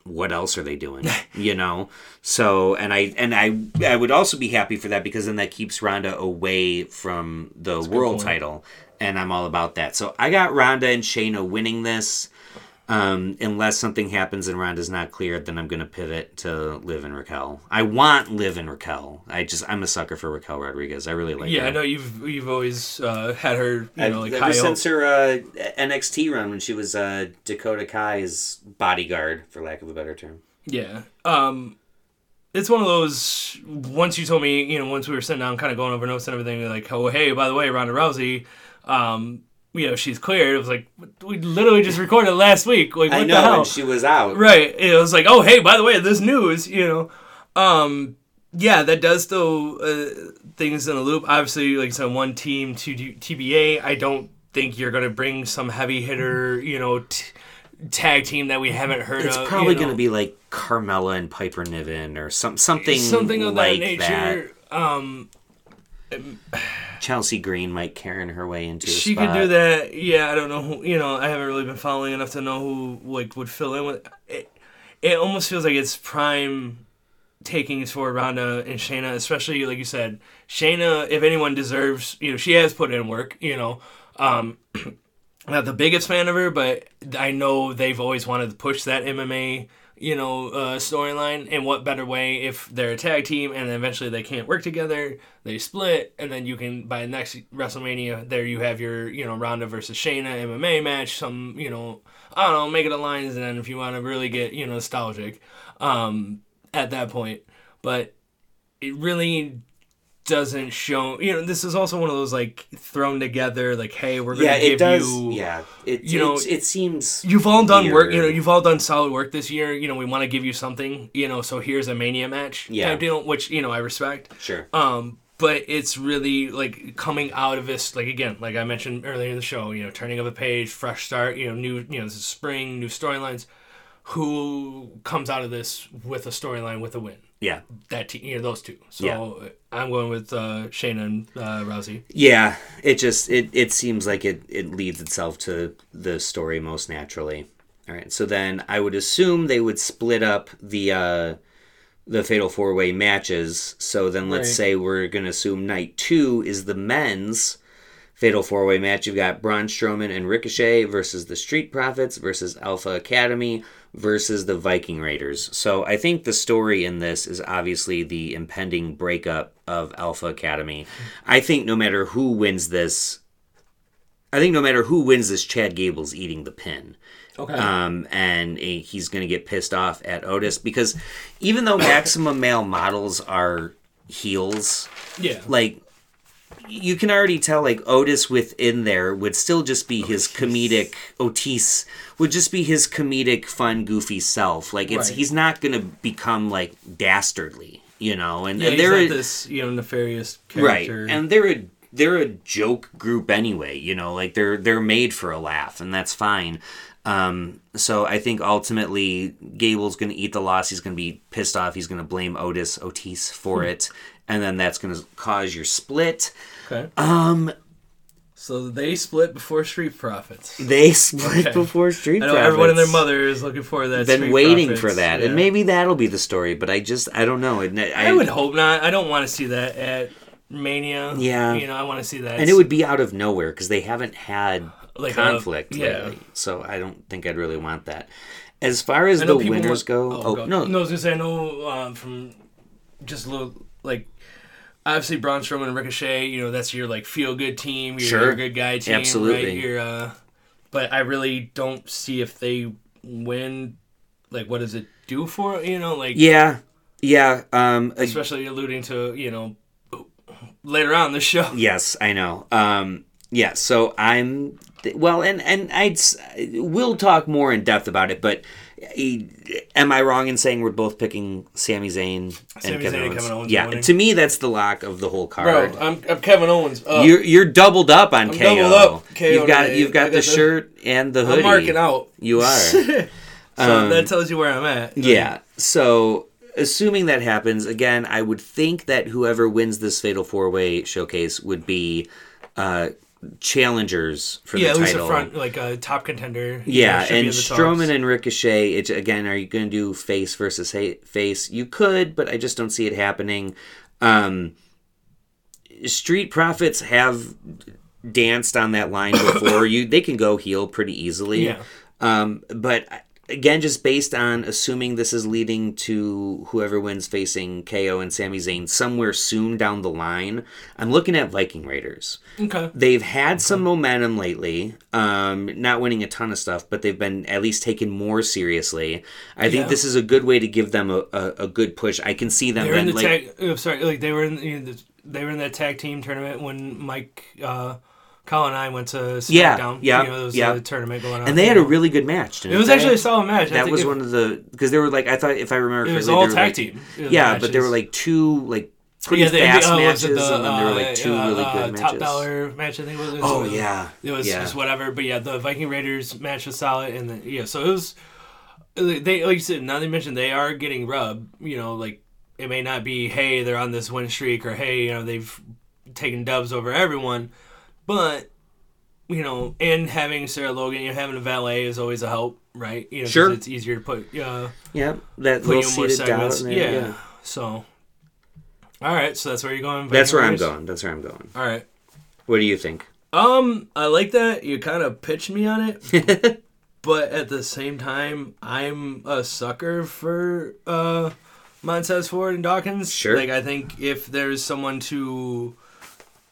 what else are they doing you know? So and i and i i would also be happy for that because then that keeps ronda away from the world title and i'm all about that. So i got ronda and shayna winning this um, unless something happens and Ronda's not cleared, then I'm gonna pivot to Liv and Raquel. I want Liv and Raquel. I just I'm a sucker for Raquel Rodriguez. I really like Yeah, her. I know you've you've always uh, had her, you I've- know, like ever high since her uh, NXT run when she was uh, Dakota Kai's bodyguard, for lack of a better term. Yeah. Um it's one of those once you told me, you know, once we were sitting down kinda going over notes and everything, like, oh hey, by the way, Ronda Rousey, um, you know, she's cleared. It was like we literally just recorded last week. Like what I the know, hell? and she was out. Right. It was like, oh hey, by the way, this news, you know. Um yeah, that does throw uh, things in a loop. Obviously, like I said, one team, two TBA. I don't think you're going to bring some heavy hitter, you know, t- tag team that we haven't heard It's of. probably you know. going to be like Carmella and Piper Niven or some something something of like that nature. Um, Chelsea Green might carry her way into. A she spot. could do that. Yeah, I don't know who. You know, I haven't really been following enough to know who like would fill in with. It, it almost feels like it's prime takings for Ronda and Shayna, especially like you said, Shayna. If anyone deserves, you know, she has put in work. You know, um, not the biggest fan of her, but I know they've always wanted to push that MMA. You know, uh, storyline, and what better way if they're a tag team and then eventually they can't work together, they split, and then you can by next WrestleMania, there you have your you know Ronda versus Shayna MMA match, some you know I don't know, make it alliance, and then if you want to really get you know nostalgic, um, at that point, but it really doesn't show. You know, this is also one of those like thrown together, like, hey, we're gonna Yeah, give it does. you. yeah, it you know, it seems You've all done work, you know. You've all done solid work this year. You know, we want to give you something. You know, so here's a mania match. Yeah. type deal, which you know I respect. sure. Um, but it's really like coming out of this, like again, like I mentioned earlier in the show, you know, turning of a page, fresh start, you know, new, you know, this is spring, new storylines. Who comes out of this with a storyline with a win? Yeah, That team, you know, those two. So Yeah. I'm going with uh, Shayna and uh, Rousey. yeah. It just it it seems like it it leads itself to the story most naturally. All right, so then I would assume they would split up the uh, the fatal four way matches. So then let's Right. say we're gonna assume night two is the men's fatal four way match. You've got Braun Strowman and Ricochet versus the Street Profits versus Alpha Academy versus the Viking Raiders. So I think the story in this is obviously the impending breakup of Alpha Academy. I think no matter who wins this, I think no matter who wins this, Chad Gable's eating the pin. Okay. Um, and he's going to get pissed off at Otis because even though maximum male models are heels, yeah. like you can already tell like Otis within there would still just be his comedic Otis would just be his comedic fun goofy self like it's Right. he's not going to become like dastardly you know and, yeah, and they're not this you know nefarious right character. and they're a they're a joke group anyway you know like they're they're made for a laugh and that's fine um, so I think ultimately Gable's going to eat the loss. He's going to be pissed off. He's going to blame Otis Otis for it, and then that's going to cause your split. okay. Um, So they split before Street Profits. they split Okay. before Street I know Profits. everyone and their mother is looking for that. been Street waiting Profits. for that, Yeah. and maybe that'll be the story. But I just I don't know. And I, I would hope not. I don't want to see that at Mania. Yeah. you know, I want to see that. and it would be out of nowhere because they haven't had Like a- conflict yeah. lately. So I don't think I'd really want that. As far as I the winners want- go, oh, go- no, no, I was gonna say I know um, from just a little like obviously Braun Strowman and Ricochet. You know, that's your like feel good team. You're Sure. your good guy team. Absolutely. Right? You're, uh, but I really don't see if they win. Like, what does it do for you know? Like, yeah, yeah. Um, especially alluding to you know later on in the show. Yes, I know. Um, yeah, so I'm well, and and I'd we'll talk more in depth about it. But am I wrong in saying we're both picking Sami Zayn and Sami Kevin, Zayn and Owens? Kevin Owens Yeah, winning. to me that's the lock of the whole card. I'm, I'm Kevin Owens. Uh, You're you're doubled up on KO. doubled up KO you've got today. you've got got the, the- shirt and the hoodie. I'm marking out. You are. So Um, that tells you where I'm at. Yeah. So, assuming that happens, again, I would think that whoever wins this Fatal Four Way showcase would be uh, challengers for yeah, the at least a front, like a top contender. Yeah, know, and. Strowman and Ricochet. It, again, are you going to do face versus face? You could, but I just don't see it happening. Um, Street Profits have danced on that line before. you they can go heel pretty easily. Yeah. Um, but again, just based on assuming this is leading to whoever wins facing KO and Sami Zayn somewhere soon down the line, I'm looking at Viking Raiders. Okay. They've had some momentum lately, um, not winning a ton of stuff, but they've been at least taken more seriously. I think Yeah. this is a good way to give them a, a, a good push. I can see them They were in then the like tag. Oh, sorry, like they were in you know, the, they were in that tag team tournament when Mike, uh, Kyle and I went to SmackDown. Yeah, yeah, you know, there was yeah. a tournament going on, and they had a really good match. It was actually a solid match. That was it, one of the because they were like I thought if I remember It was all they tag like- team. Yeah, but there were like two like pretty yeah, they, fast uh, matches, the, and then there were uh, like two uh, really uh, good top dollar match. I think it was. Oh it was- yeah, It was yeah. just whatever, but yeah, the Viking Raiders match was solid, and then yeah, so it was. They like you said. Now they mentioned they are getting rubbed. You know, like it may not be hey they're on this win streak or hey you know they've taken dubs over everyone, but you know, and having Sarah Logan, you know, having a valet is always a help, right? You know, Sure. it's easier to put uh, Yeah, that put you little more seated segments. Yeah. yeah. So, all right, so that's where you're going. That's where I'm going. That's where I'm going. All right. What do you think? Um, I like that you kind of pitched me on it, but at the same time, I'm a sucker for uh Montez Ford and Dawkins. Sure. Like I think if there's someone to,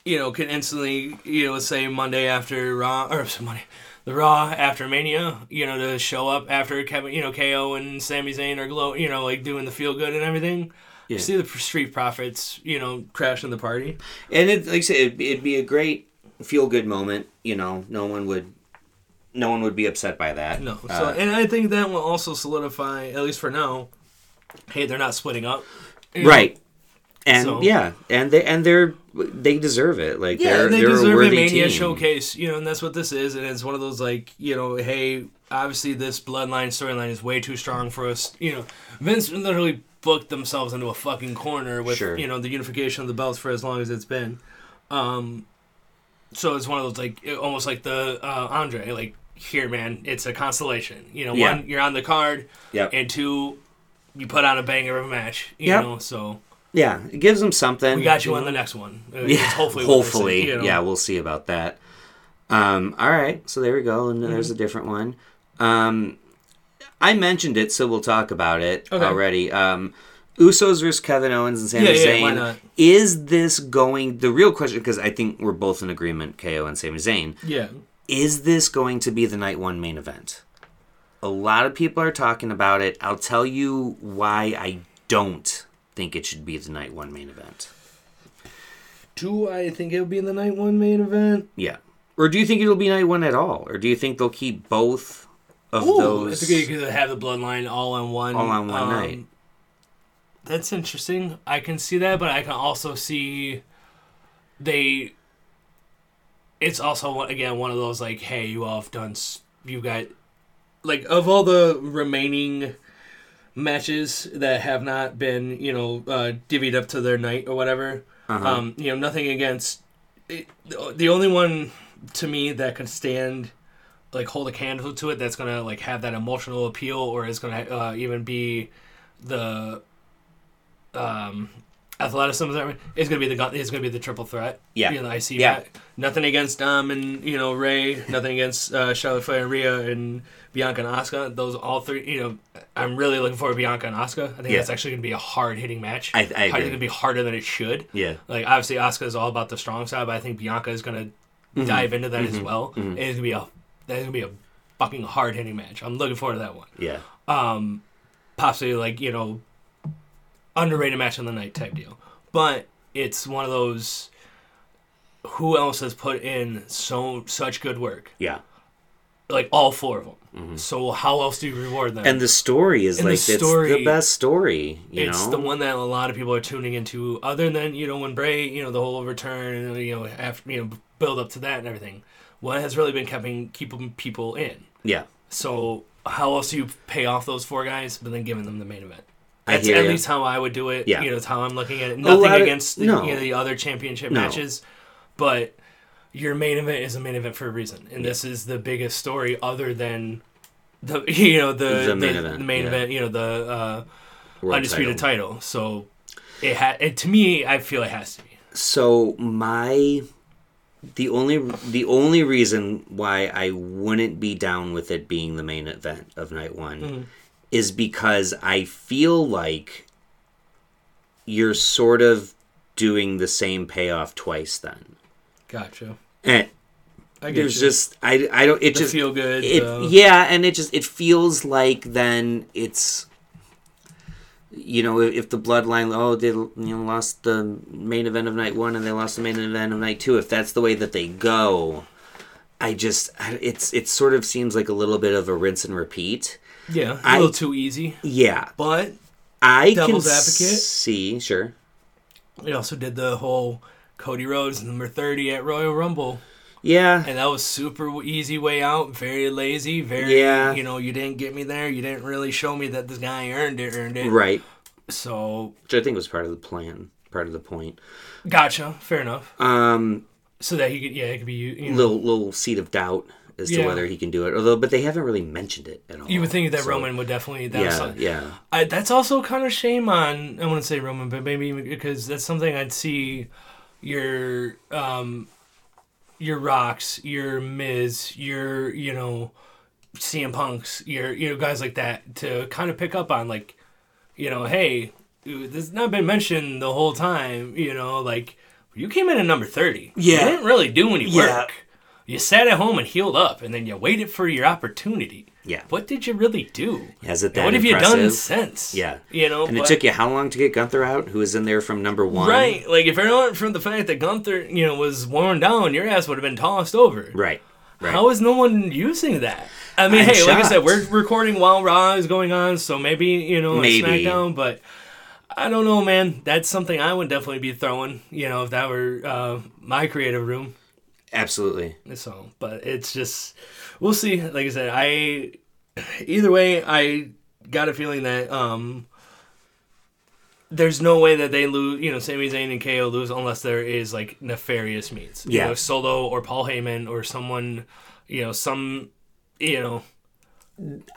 you know, can instantly, you know, let's say Monday after Raw or Monday, the Raw after Mania, you know, to show up after Kevin, you know, KO and Sami Zayn are glow, you know, like doing the feel good and everything. Yeah. See the Street Profits, you know, crashing the party. And it, like I said, it'd, it'd be a great feel good moment. You know, no one would, no one would be upset by that. No. So, Uh, and I think that will also solidify, at least for now, hey, they're not splitting up. You know? And So- yeah, and they and they're they deserve it. Like Yeah, they're they they're a deserve a worthy Mania team. showcase, you know, and that's what this is. And it's one of those, like, you know, hey, obviously this Bloodline storyline is way too strong for us. You know, Vince literally booked themselves into a fucking corner with, Sure. you know, the unification of the belts for as long as it's been. Um, so it's one of those, like, almost like the uh, Andre, like, here, man, it's a constellation. You know, Yeah. one, you're on the card, yeah, and two, you put on a banger of a match. You Yep. know, so Yeah, it gives them something. we got you on the next one. Uh, Yeah, it's hopefully, hopefully, you know. yeah, we'll see about that. Um, all right, so there we go, and there's a Mm-hmm. different one. Um, I mentioned it, so we'll talk about it Okay. already. Um, Usos versus Kevin Owens and Sami Yeah, yeah, Zayn. why not? Is this going? The real question, because I think we're both in agreement, KO and Sami Zayn. Yeah. Is this going to be the night one main event? A lot of people are talking about it. I'll tell you why I don't think it should be the night one main event. Do I think it'll be in the night one main event? Yeah. Or do you think it'll be night one at all? Or do you think they'll keep both of Ooh, those? I think you could have the bloodline all on one. All on one um, night. That's interesting. I can see that, but I can also see they. It's also again one of those like, hey, you all have done, you got, like of all the remaining matches that have not been you know uh, divvied up to their night or whatever. Uh-huh. Um, you know, nothing against it, the only one to me that can stand like hold a candle to it that's gonna like have that emotional appeal or is gonna uh, even be the um athleticism is gonna be the is gonna be the triple threat Yeah. you know I see Yeah. nothing against Dom and you know Rey nothing against uh, Charlotte Flair and Rhea and Bianca and Asuka those all three you know I'm really looking forward to Bianca and Asuka I think Yeah. that's actually gonna be a hard hitting match I- I think agree. it's gonna be harder than it should yeah. like obviously Asuka is all about the strong side, but I think Bianca is gonna Mm-hmm. dive into that as well. And it's gonna be a that's gonna be a fucking hard hitting match. I'm looking forward to that one. Yeah. Um, possibly like you know, underrated match on the night type deal, but it's one of those. Who else has put in so such good work? Yeah. Like all four of them. So how else do you reward them? Mm-hmm. And the story is And the like it's the best story. You it's know. the one that a lot of people are tuning into. Other than you know when Bray, you know the whole return, and you know after you know build up to that and everything. What has really been keeping keeping people in? yeah. So how else do you pay off those four guys, but then giving them the main event? That's at least how I would do it. Yeah. You know, it's how I'm looking at it. Nothing of- against the, no. you know, the other championship No. matches, but your main event is a main event for a reason, and this is the biggest story other than the you know the The main event, the main yeah. event. You know the. Uh, undisputed title. title. So it ha- it, to me, I feel it has to be. So my the only the only reason why I wouldn't be down with it being the main event of night one Mm-hmm. Is because I feel like you're sort of doing the same payoff twice then. Gotcha. And I there's you. just I I don't it The just feel good. it uh, yeah and it just it feels like then it's you know if, if the bloodline oh they you know lost the main event of night one and they lost the main event of night two if that's the way that they go i just it's it sort of seems like a little bit of a rinse and repeat yeah, a I- little too easy. yeah But i Devil's can advocate? see sure it also did the whole Cody Rhodes number thirty at Royal Rumble, yeah and that was super easy way out. Very lazy. Very Yeah. you know you didn't get me there. You didn't really show me that this guy earned it. Earned it. right So which i think was part of the plan part of the point. Gotcha. Fair enough. Um, So that he could, yeah, it could be you. you know, little little seed of doubt as to whether he can do it. Although, but they haven't really mentioned it at all. you would think that So, Roman would definitely. That Yeah, yeah, I, that's also kind of shame on I wouldn't say Roman, but maybe because that's something I'd see your um your rocks, your Miz, your you know CM Punks, your you know guys like that to kind of pick up on like you know hey this has not been mentioned the whole time you know like you came in at number thirty Yeah. you didn't really do any Yeah. work you sat at home and healed up and then you waited for your opportunity yeah. what did you really do Has it and that what have you done since? Yeah. You know, And it took you how long to get Gunther out? Who was in there from number one? Right. Like, if it weren't from the fact that Gunther, you know, was worn down, your ass would have been tossed over. Right. Right. How is no one using that? I mean, I'm hey, like I said, we're recording while Raw is going on, so maybe, you know, maybe. SmackDown, but I don't know, man. That's something I would definitely be throwing, you know, if that were uh, my creative room. Absolutely. So, but it's just, we'll see. Like I said, I, either way, I got a feeling that, um, there's no way that they lose, you know, Sami Zayn and KO lose unless there is like nefarious means. You Yeah. know, Solo or Paul Heyman or someone, you know, some, you know,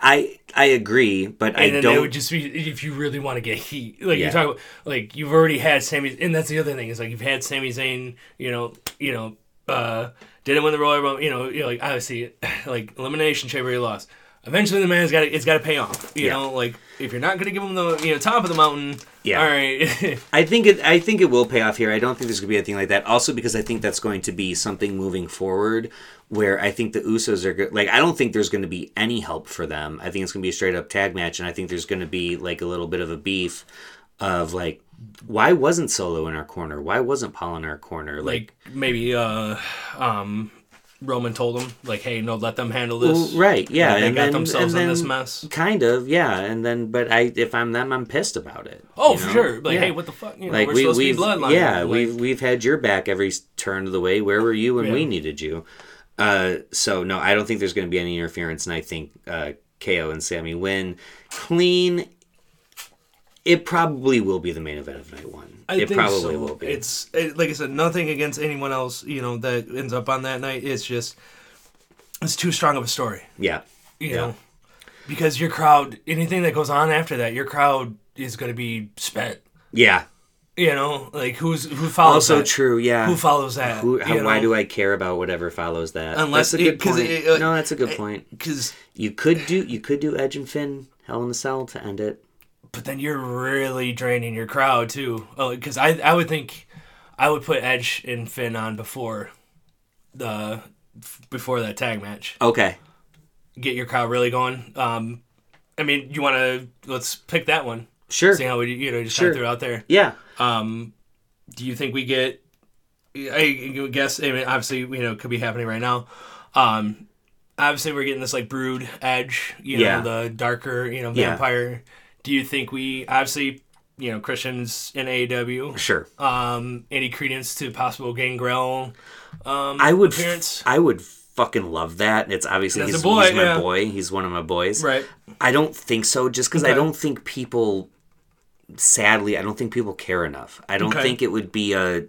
I I agree, but I and then don't. it would just be if you really want to get heat. Like Yeah. you talk about, like you've already had Sami, and that's the other thing is like you've had Sami Zayn, you know, you know, uh, didn't win the Royal Rumble, you know, you know, like obviously, like elimination chamber he lost. Eventually, the man's got it's got to pay off. You Yeah. know, like if you're not going to give him the, you know, top of the mountain, Yeah. all right, I think it. I think it will pay off here. I don't think there's gonna be anything like that. Also, because I think that's going to be something moving forward, where I think the Usos are good. Like, I don't think there's going to be any help for them. I think it's going to be a straight up tag match, and I think there's going to be like a little bit of a beef of like, why wasn't Solo in our corner? Why wasn't Paul in our corner? Like, like maybe uh, um, Roman told him like, hey, no, let them handle this. well, right? Yeah, they and got then, themselves and in this mess. Kind of, yeah. And then, but I, if I'm them, I'm pissed about it. Oh, for know? sure. Like, Yeah. hey, what the fuck? You know, like we're we, supposed we've to be bloodline. yeah Like, we've we've had your back every turn of the way where were you when Yeah. we needed you uh so no i don't think there's going to be any interference and i think uh ko and Sami win clean it probably will be the main event of night one I it think probably so. will be It's it, like I said, nothing against anyone else. You know that ends up on that night. It's just it's too strong of a story. yeah You Yeah. know, because your crowd, anything that goes on after that, your crowd is going to be spent. yeah You know, like who's who follows also that? true yeah Who follows that? Who, how, why do I care about whatever follows that? Unless that's a it- good point. it- uh, no, that's a good point. Because, You could do you could do Edge and Finn Hell in the Cell to end it. But then you're really draining your crowd too. Because I, I would think, I would put Edge and Finn on before the before that tag match. Okay, get your crowd really going. Um, I mean, you want to let's pick that one. sure. See how we you know just Sure. kind of threw it out there. Yeah, Um, do you think we get? I guess I mean obviously you know it could be happening right now. Um, obviously we're getting this like brood edge, you know, Yeah. the darker you know Yeah. Do you think we obviously you know Christians in AEW? sure. Um, any credence to possible Gangrel? Um, I would. appearance. I would fucking love that. It's obviously he's, boy, he's my yeah. boy. He's one of my boys. right. I don't think so. Just because I don't think people. Sadly, I don't think people care enough. I don't Okay. think it would be a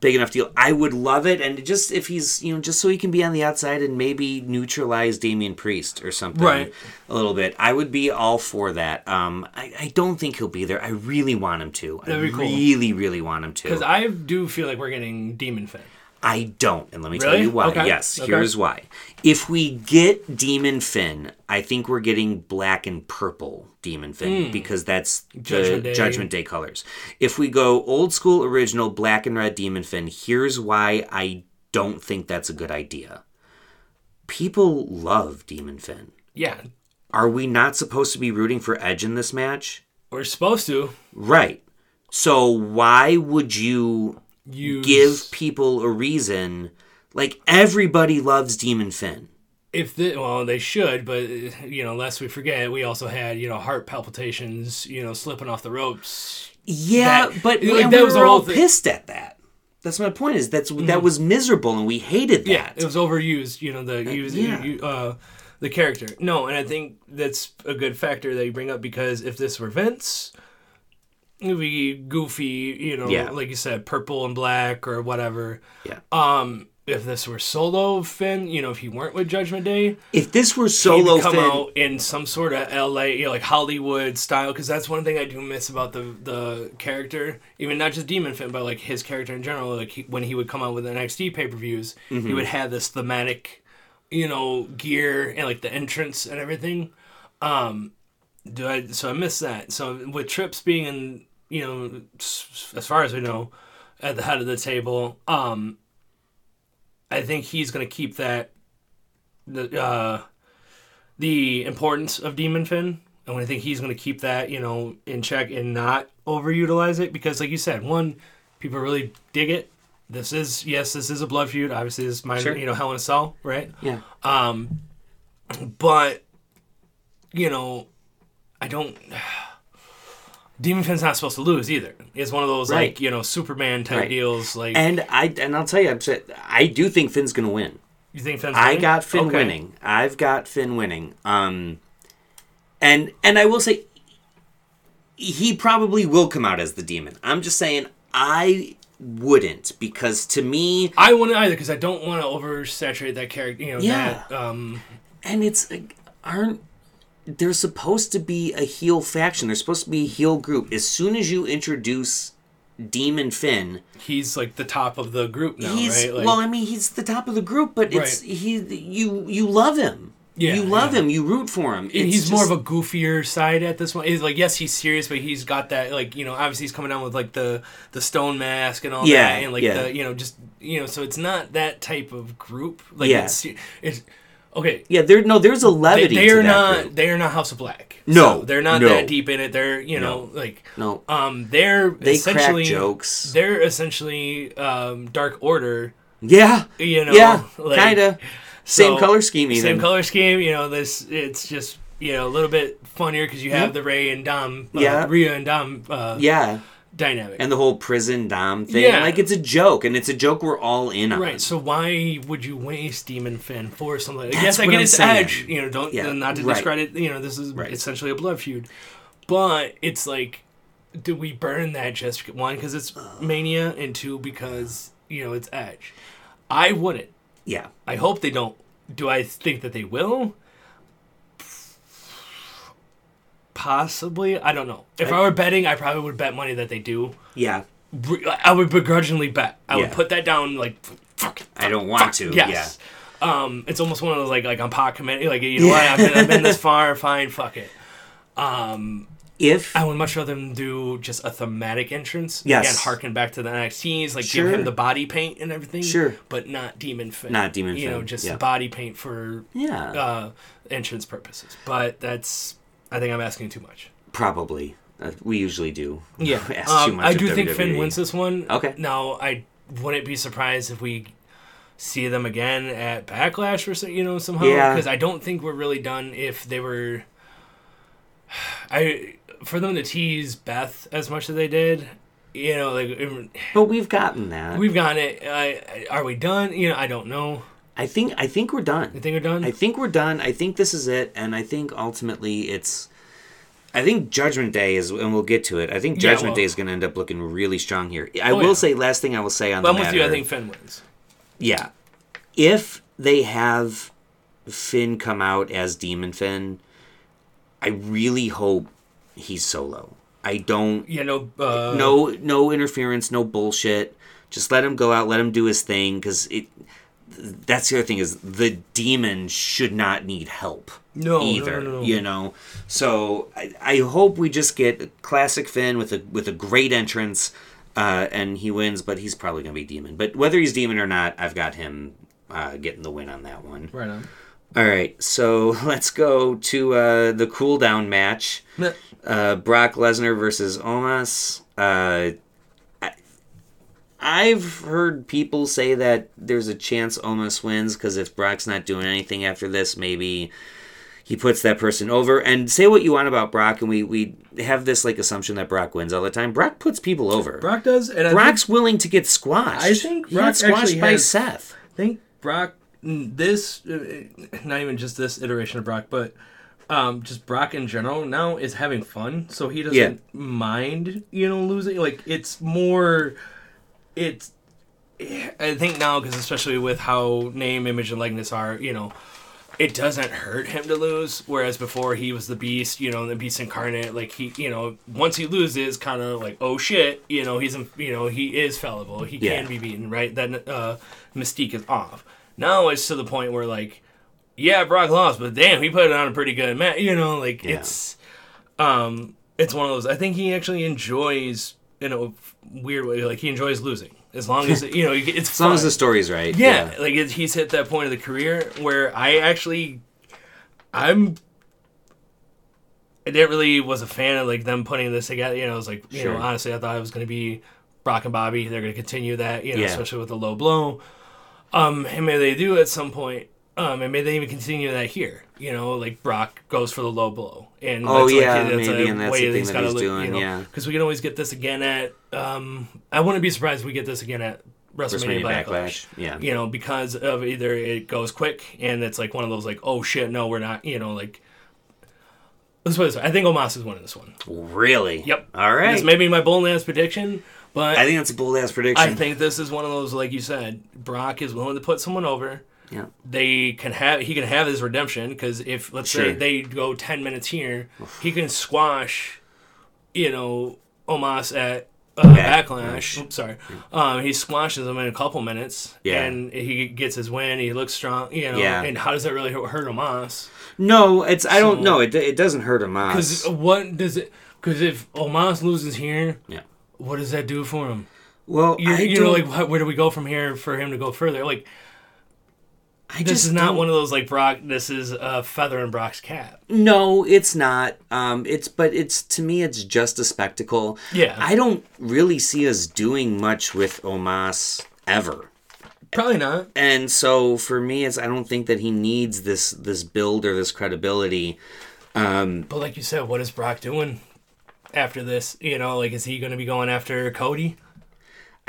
big enough deal. I would love it, and just if he's you know just so he can be on the outside and maybe neutralize Damian Priest or something, Right. A little bit. I would be all for that. Um, I, I don't think he'll be there. I really want him to. That'd I be cool. really, really want him to. Because I do feel like we're getting Demon Finn. I don't, and let me tell you why. Okay. Yes, Okay. here's why. If we get Demon Finn, I think we're getting black and purple Demon Finn hmm. because that's. Judgment the Day. Judgment Day colors. If we go old school original black and red Demon Finn, here's why I don't think that's a good idea. People love Demon Finn. Yeah, Are we not supposed to be rooting for Edge in this match? we're supposed to Right. So why would you use give people a reason. Like everybody loves Demon Finn. if the well they should, but you know, lest we forget, we also had you know heart palpitations, you know, slipping off the ropes. Yeah, That- but like, we were all thing. Mm-hmm. pissed at that. That's my point. Is that's that was miserable and we hated that. Yeah, it was overused. You know, the use yeah. you, uh, the character. No, and I think that's a good factor that you bring up because if this were Vince, it would be goofy, you know, Yeah. like you said, purple and black or whatever. Yeah. Um, if this were solo Finn, you know, if he weren't with Judgment Day, If this were solo come Finn, out in some sort of LA, you know, like Hollywood style, because that's one thing I do miss about the the character, even not just Demon Finn, but like his character in general. Like he, when he would come out with NXT pay per views, Mm-hmm. he would have this thematic, you know, gear and like the entrance and everything. Um, do I? So I miss that. So with Trips being in, you know, as far as we know, at the head of the table, um, I think he's gonna keep that the uh, the importance of Demon Finn, and I think he's gonna keep that you know in check and not overutilize it because, like you said, one people really dig it. This is yes, this is a blood feud. Obviously, this is my Sure. you know Hell in a Cell, right? yeah, Um, but you know, I don't. Demon Finn's not supposed to lose either. It's one of those Right. like you know Superman type Right. deals. Like and I and I'll tell you, I'm I do think Finn's gonna win. you think Finn's I got Finn Okay. winning. I've got Finn winning. Um, and and I will say, he probably will come out as the demon. I'm just saying, I wouldn't because to me, I wouldn't either because I don't want to oversaturate that character. You know Yeah. that. Um, and it's aren't there's supposed to be a heel faction? There's supposed to be a heel group. As soon as you introduce Demon Finn, he's like the top of the group now, he's right? Like, well. I mean, he's the top of the group, but it's Right. he. You you love him. Yeah, you love yeah. him. You root for him. It's he's more of a goofier side at this one. He's like, yes, he's serious, but he's got that like you know, obviously he's coming down with like the the stone mask and all Yeah, that, and like yeah. the you know just you know, so it's not that type of group. Like Yeah. it's it's okay. Yeah, there no, there's a levity. they to are not. group. They are not House of Black. No, So they're not no. that deep in it. They're you know like No, um they're they crack essentially jokes. they're essentially um Dark Order. Yeah, You know, yeah, like- kinda. Same So, color scheme, even. Same color scheme, you know. This it's just you know a little bit funnier because you have the Rey and Dom, uh, Yeah. Rhea and Dom uh, Yeah, dynamic. and the whole prison dom thing. Yeah. Like it's a joke, and it's a joke we're all in on. right. So why would you waste Demon Finn for something? Like, yes, I get I'm its saying. edge. You know, don't Yeah, not to right. discredit. You know, this is Right. essentially a blood feud, but it's like, do we burn that just one because it's Mania, and two because you know it's Edge? I wouldn't. Yeah, I hope they don't. Do I think that they will? Possibly. I don't know. If I, I- were betting, I probably would bet money that they do. yeah. I would begrudgingly bet. I would put that down like, fuck. I don't want to. Yes. Um, it's almost one of those like like I'm pot committee. Like you know what? I've been, I've been this far. Fine. Fuck it. Um, If I would much rather them do just a thematic entrance. Yes. Again, harken back to the NXTs, like Sure. give him the body paint and everything. Sure. But not Demon Finn. Not Demon You know, just yeah. body paint for yeah, uh, entrance purposes. But that's, I think I'm asking too much. probably. Uh, we usually do. Yeah, Ask too um, much I do think Finn wins this one. Okay. Now I wouldn't be surprised if we see them again at Backlash or so, you know somehow Yeah. because I don't think we're really done if they were. I for them to tease Beth as much as they did, you know, like But we've gotten that. we've gotten it. I are we done? You know, I don't know. I think. I think we're done. You think we're done? I think we're done. I think this is it, and I think ultimately it's. I think Judgment Day is, and we'll get to it. I think Yeah, Judgment well- Day is going to end up looking really strong here. I Oh, will yeah. say, last thing I will say on but the I'm with you. I think Finn wins. Yeah. If they have Finn come out as Demon Finn, I really hope he's solo. I don't Yeah, no, uh, no no interference, no bullshit. Just let him go out, let him do his thing cuz it that's the other thing is the demon should not need help No, either, no, no, no. you know. So I, I hope we just get classic Finn with a with a great entrance uh, and he wins, but he's probably going to be demon. But whether he's demon or not, I've got him uh, getting the win on that one. Right on. All right, so let's go to uh, the cool down match. Uh, Brock Lesnar versus Omos. Uh, I've heard people say that there's a chance Omos wins because if Brock's not doing anything after this, maybe he puts that person over. And say what you want about Brock, and we, we have this like assumption that Brock wins all the time. Brock puts people over. Brock does, and I Brock's willing to get squashed. I think he Brock squashed by has- Seth. I think Brock, mm, this, uh, not even just this iteration of Brock, but um, just Brock in general now is having fun, so he doesn't Yeah. mind, you know, losing. Like it's more, it's. I think now, because especially with how name, image, and likeness are, you know, it doesn't hurt him to lose. Whereas before he was the beast, you know, the beast incarnate. Like he, you know, once he loses, kind of like oh shit, you know, he's you know he is fallible. He Yeah. can be beaten, right? Then uh, mystique is off. Now it's to the point where like, yeah, Brock lost, but damn, he put it on a pretty good match. You know, like Yeah. it's, um, it's one of those. I think he actually enjoys in a weird way. Like he enjoys losing as long as you know it's As long as the story's right. yeah, like it, he's hit that point of the career where I actually, I'm. I didn't really was a fan of like them putting this together. You know, I was like, you Sure. know, honestly, I thought it was going to be Brock and Bobby. They're going to continue that, you know, Yeah. especially with the low blow. Um, and maybe they do at some point. Um, and maybe they even continue that here. You know, like Brock goes for the low blow, and Oh, that's yeah, like, that's maybe, a and that's way the thing he's that gotta he's look, doing, You know, yeah. because we can always get this again at. Um, I wouldn't be surprised if we get this again at WrestleMania, WrestleMania Backlash. Backlash, yeah. You know, because of either it goes quick and it's like one of those like, oh shit, no, we're not. You know, like. Let's put this way. I think Omos is winning this one. Really? Yep. All right. This may be my bold ass prediction, but I think that's a bold ass prediction. I think this is one of those, like you said, Brock is willing to put someone over. Yeah. They can have he can have his redemption because if let's say they go ten minutes here, he can squash, you know, Omos at uh, Back- backlash. Oops, sorry, um, he squashes him in a couple minutes, Yeah. and he gets his win. He looks strong, you know. Yeah. And how does that really hurt Omos? No, it's I don't know. It, it doesn't hurt him. Because what does it? Because if Omos loses here, Yeah. what does that do for him? Well, You, I you know, like where do we go from here for him to go further? Like I this is not don't- one of those like Brock. This is a feather in Brock's cap. No, it's not. Um, it's but it's to me, it's just a spectacle. Yeah. I don't really see us doing much with Omos ever. Probably not. and so for me it's i don't think that he needs this this build or this credibility Um, But like you said, what is Brock doing after this? You know, like is he going to be going after Cody?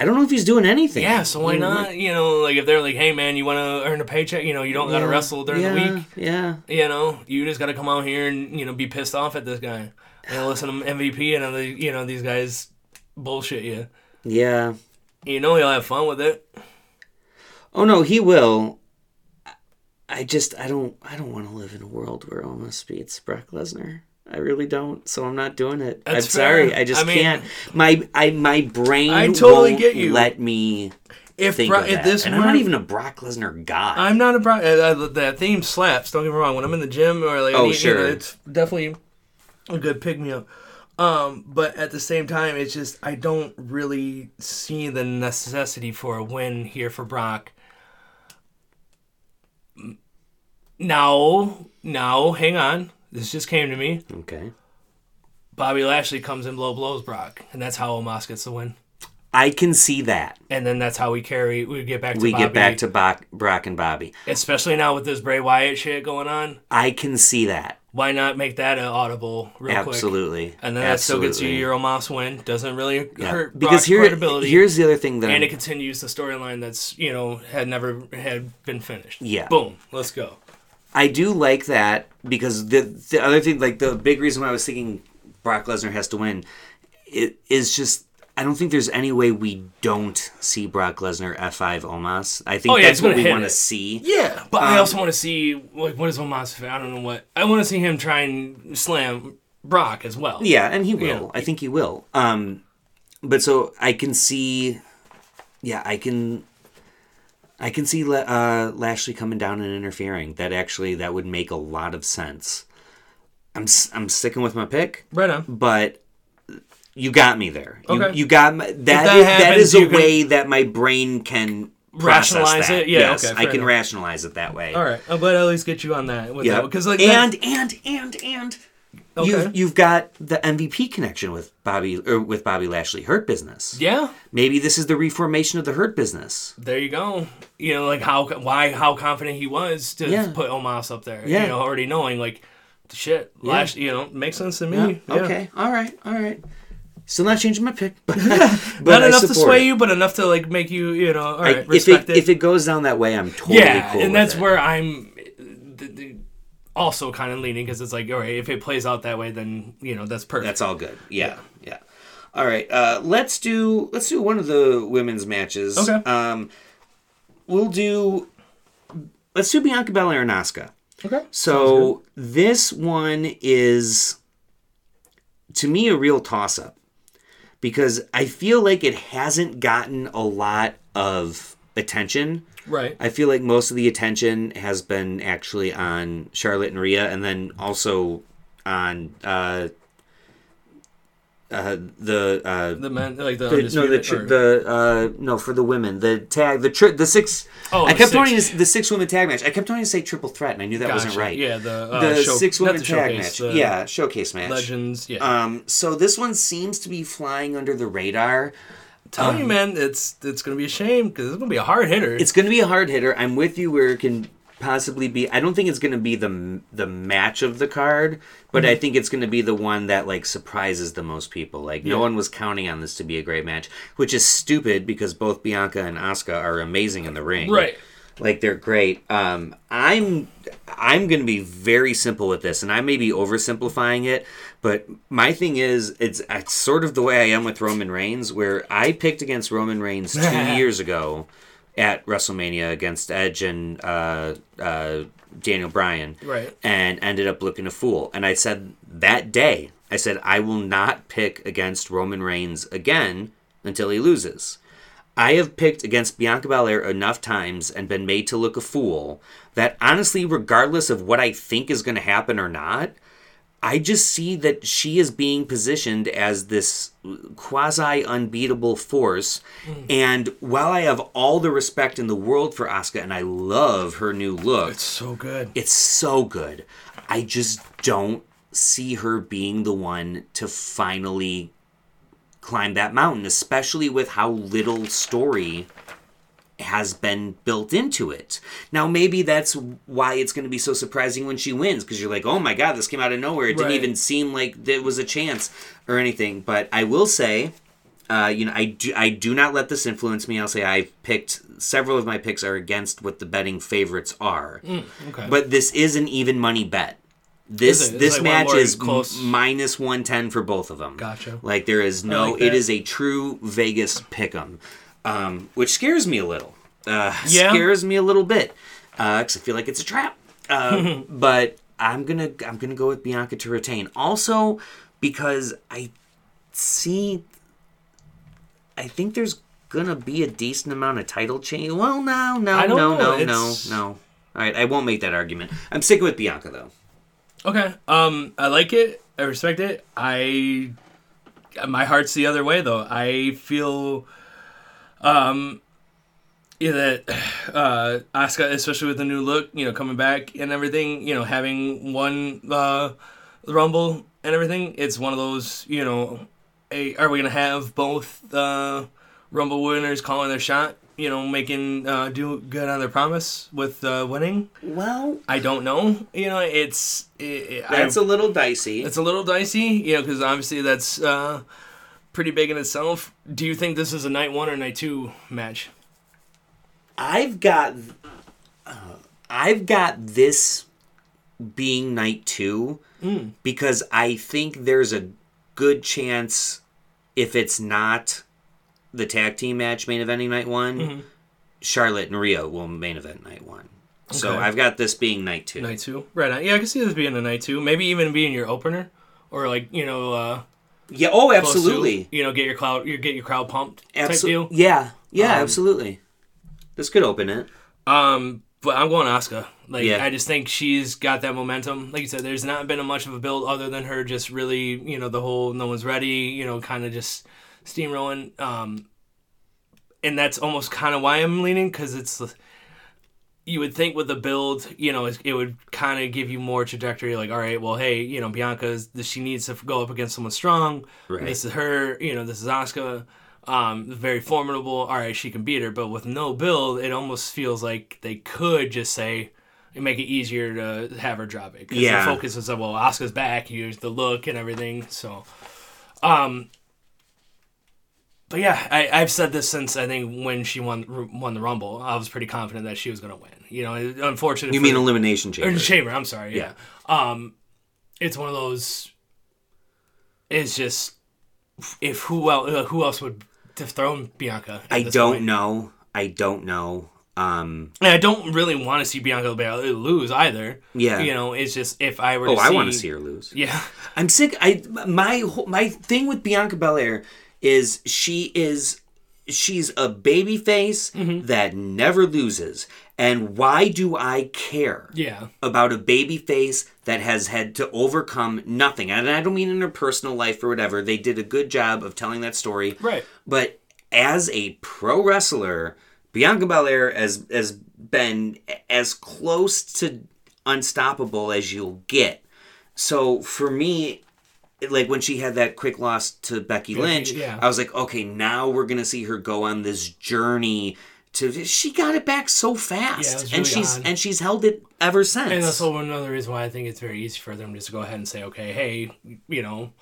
I don't know if he's doing anything Yeah. So why not? You know, like if they're like, hey man, you want to earn a paycheck? You know, you don't got to wrestle during yeah, the week. yeah You know, you just got to come out here and you know be pissed off at this guy and listen to MVP and other you know these guys bullshit you. yeah You know he'll have fun with it. oh no he will i just i don't i don't want to live in a world where Omos beats brock lesnar I really don't, so I'm not doing it. I'm That's sorry, fair. I just I mean- can't. My I my brain I totally won't get you. let me If, think Bro- if this and were, I'm not even a Brock Lesnar guy. I'm not a Brock. Uh, uh, that theme slaps. Don't get me wrong. When I'm in the gym or like, Oh, need- you know, sure. it's definitely a good pick me up. Um, but at the same time, it's just I don't really see the necessity for a win here for Brock. Now, now, hang on. This just came to me. okay. Bobby Lashley comes in blow blows Brock, and that's how Omos gets the win. I can see that. And then that's how we carry. We get back to We Bobby. get back to Brock, Brock and Bobby. especially now with this Bray Wyatt shit going on. I can see that. Why not make that an audible real quick? Absolutely. And then that still gets you your Omos win. Doesn't really Yeah. hurt because Brock's here, credibility. here's the other thing that and I'm- it continues the storyline that's you know had never had been finished. Yeah. Boom. Let's go. I do like that because the the other thing, like the big reason why I was thinking Brock Lesnar has to win, it is just I don't think there's any way we don't see Brock Lesnar F5 Omos. I think Oh, yeah, that's what we want to see. Yeah, but I Um, also want to see like what is Omos. I don't know what I want to see him try and slam Brock as well. Yeah, and he will. Yeah. I think he will. Um, but so I can see, yeah, I can, I can see uh, Lashley coming down and interfering. That actually that would make a lot of sense. I'm I'm sticking with my pick, Right on. but you got me there. You, Okay. you got my, that. that is, happens, is a you way that my brain can Rationalize that. it? Yeah, yes, okay, I can enough. rationalize it that way. All right. I'm glad I at least get you on that. With Yeah, because like and and and and Okay. you've you've got the MVP connection with Bobby or with Bobby Lashley Hurt Business. yeah. Maybe this is the reformation of the Hurt Business. There you go. You know, like how why how confident he was to Yeah. put Omos up there. Yeah. You know, already knowing like shit. Lash, you know, makes sense to me. Yeah. Okay. All right. All right. Still not changing my pick, but, but Not I enough to sway it. you, but enough to like make you, you know, all right, I- if it, it. if it goes down that way, I'm totally yeah, cool. and that's it. where I'm. The, the, also kind of leaning because it's like, all right, if it plays out that way, then you know that's perfect. That's all good. Yeah, yeah. All right, uh, let's do let's do one of the women's matches. Okay. Um, we'll do let's do Bianca Belair and Asuka. okay. So this one is to me a real toss up because I feel like it hasn't gotten a lot of attention. Right. I feel like most of the attention has been actually on Charlotte and Rhea, and then also on uh, uh, the uh, The men, like the, the, no the undisputed, tr- or- the uh, no for the women the tag the tri- the six. Oh, I kept wanting to, the six women tag match. I kept wanting to say triple threat, and I knew that wasn't right. Yeah, the uh, the show- six women the tag match. yeah, showcase match. Legends. Yeah. Um, so this one seems to be flying under the radar. Telling you, man, it's it's gonna be a shame because it's gonna be a hard hitter. It's going to be a hard hitter. I'm with you where it can possibly be. I don't think it's going to be the the match of the card, but Mm-hmm. I think it's going to be the one that like surprises the most people. Like no one was counting on this to be a great match, which is stupid because both Bianca and Asuka are amazing in the ring. right. Like they're great. Um, I'm I'm going to be very simple with this, and I may be oversimplifying it, but my thing is, it's, it's sort of the way I am with Roman Reigns, where I picked against Roman Reigns two years ago at WrestleMania against Edge and uh, uh, Daniel Bryan, Right. and ended up looking a fool. And I said that day, I said I will not pick against Roman Reigns again until he loses. I have picked against Bianca Belair enough times and been made to look a fool that honestly, regardless of what I think is going to happen or not, I just see that she is being positioned as this quasi unbeatable force. Hmm. And while I have all the respect in the world for Asuka and I love her new look, It's so good. it's so good. I just don't see her being the one to finally climb that mountain, especially with how little story has been built into it. Now, maybe that's why it's going to be so surprising when she wins, because you're like, oh my god, this came out of nowhere. It didn't even seem like there was a chance or anything. But I will say, uh, you know, I do, I do not let this influence me. I'll say I've picked several of my picks are against what the betting favorites are. Okay. But this is an even money bet. This Is this like match is m- minus 110 for both of them. Gotcha. Like there is no like it is a true Vegas pick 'em. Um, which scares me a little. Uh, Yeah. scares me a little bit. Uh, cuz I feel like it's a trap. Uh, but I'm going to I'm to go with Bianca to retain. Also because I see I think there's gonna be a decent amount of title change. Well, no, no, no, know. no, no, no. All right, I won't make that argument. I'm sticking with Bianca though. Okay. Um, I like it. I respect it. I, my heart's the other way though. I feel, um, yeah, that uh, Asuka, especially with the new look, you know, coming back and everything, you know, having won uh, the Rumble and everything, it's one of those, you know, a, are we gonna have both uh, Rumble winners calling their shot? You know, making uh, do good on their promise with uh, winning. Well, I don't know. You know, it's it, that's I, a little dicey. it's a little dicey. You know, because obviously that's uh, pretty big in itself. Do you think this is a night one or night two match? I've got, uh, I've got this being night two because I think there's a good chance if it's not the tag team match main eventing night one, Charlotte and Rhea will main event night one. So I've got this being night two. Night two, right? on. Yeah, I can see this being a night two. Maybe even being your opener, or like you know, uh, Yeah. Oh, close to, absolutely. you know, get your crowd, you get your crowd pumped. Absolutely. Yeah. Yeah. Um, absolutely. This could open it. Um, but I'm going Asuka. Like Yeah. I just think she's got that momentum. Like you said, there's not been a much of a build other than her just really, you know, the whole no one's ready, you know, kind of just steamrolling. Um, and that's almost kind of why I'm leaning because it's you would think with the build, you know, it would kind of give you more trajectory. Like, all right, well, hey, you know, Bianca's she needs to go up against someone strong. Right. This is her. You know, this is Asuka. Um, very formidable. All right, she can beat her. But with no build, it almost feels like they could just say and make it easier to have her drop it. 'Cause Yeah. The focus is well, Asuka's back. Here's the look and everything. So, um, but yeah, I, I've said this since I think when she won won the Rumble, I was pretty confident that she was going to win. You know, unfortunately, You mean elimination chamber? or chamber? I'm sorry. Yeah. Um, it's one of those. It's just if who else who else would dethrone Bianca? I don't point? know. I don't know. Um, And I don't really want to see Bianca Belair lose either. Yeah. You know, it's just if I were. oh, to I see, want to see her lose. Yeah. I'm sick. I my my thing with Bianca Belair is she is she's a baby face Mm-hmm. that never loses. And why do I care? Yeah. about a baby face that has had to overcome nothing. And I don't mean in her personal life or whatever. They did a good job of telling that story. Right. But as a pro wrestler, Bianca Belair has has been as close to unstoppable as you'll get. So for me, like when she had that quick loss to Becky Lynch, yeah. I was like, okay, now we're gonna see her go on this journey to. She got it back so fast, Yeah, it and she's odd. and she's held it ever since. And that's also another reason why I think it's very easy for them just to go ahead and say, okay, hey, you know,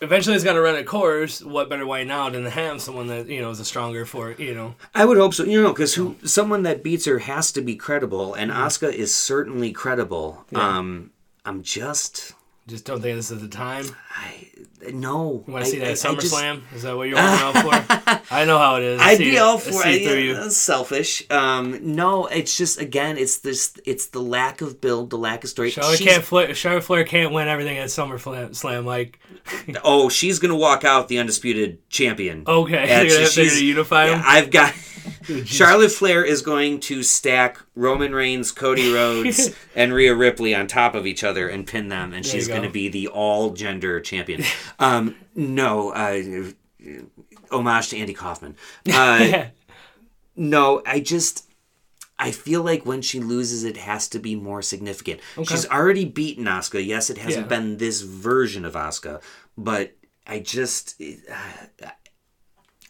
eventually it's got to run a course. What better way now than to have someone that you know is a stronger for you know? I would hope so. You know, because who someone that beats her has to be credible, and Asuka is certainly credible. Um, I'm just, Just don't think this is the time. I no. You want to see that at I, just- SummerSlam? is that what you're out for? I know how it is. I'd be all for it. through Yeah, selfish. Um, no, it's just again, it's this, it's the lack of build, the lack of story. Charlotte She's- can't Flair, Charlotte Flair can't win everything at SummerSlam. Slam, like oh, she's gonna walk out the undisputed champion. okay, And they're gonna, she's- gonna unify. Yeah, I've got Charlotte Flair is going to stack Roman Reigns, Cody Rhodes, and Rhea Ripley on top of each other and pin them, and she's going to be the all gender champion. Um, no, uh, homage to Andy Kaufman. Uh, no, I just. I feel like when she loses, it has to be more significant. She's already beaten Asuka. Yes, it hasn't Yeah. been this version of Asuka, but I just uh,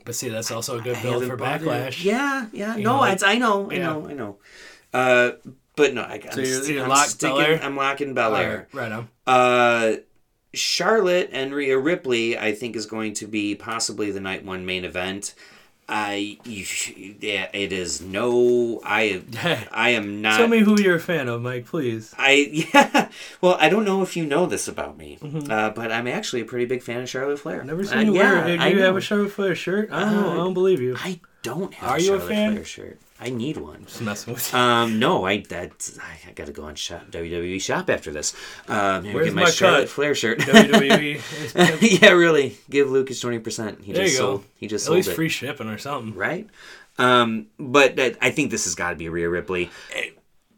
but see, that's also a good I build for bought it. Backlash. Yeah, yeah. You no, know, like- it's I know, I yeah. know, I know. Uh, but no, I, I'm, you're- st- you're I'm locked sticking. Belair? I'm locking All Belair. right, right on. Uh, Charlotte and Rhea Ripley, I think, is going to be possibly the night one main event. I, yeah, it is no. I, I am not. Tell me who you're a fan of, Mike, please. I yeah. Well, I don't know if you know this about me, Mm-hmm. uh, but I'm actually a pretty big fan of Charlotte Flair. Never Uh, seen you yeah, wear it. Do I you have know. a Charlotte Flair shirt? I don't, know. I Uh, don't believe you. I don't have Are a you a fan? Flair shirt. I need one. Just messing with you. Um, no, I that I, I got to go on shop WWE shop after this. Maybe Where's get my, my Charlotte cut? Flair shirt. WWE. yeah, really. Give Lucas twenty percent. He There just you go. sold. He just At sold least it. free shipping or something. right? Um, but uh, I think this has got to be Rhea Ripley.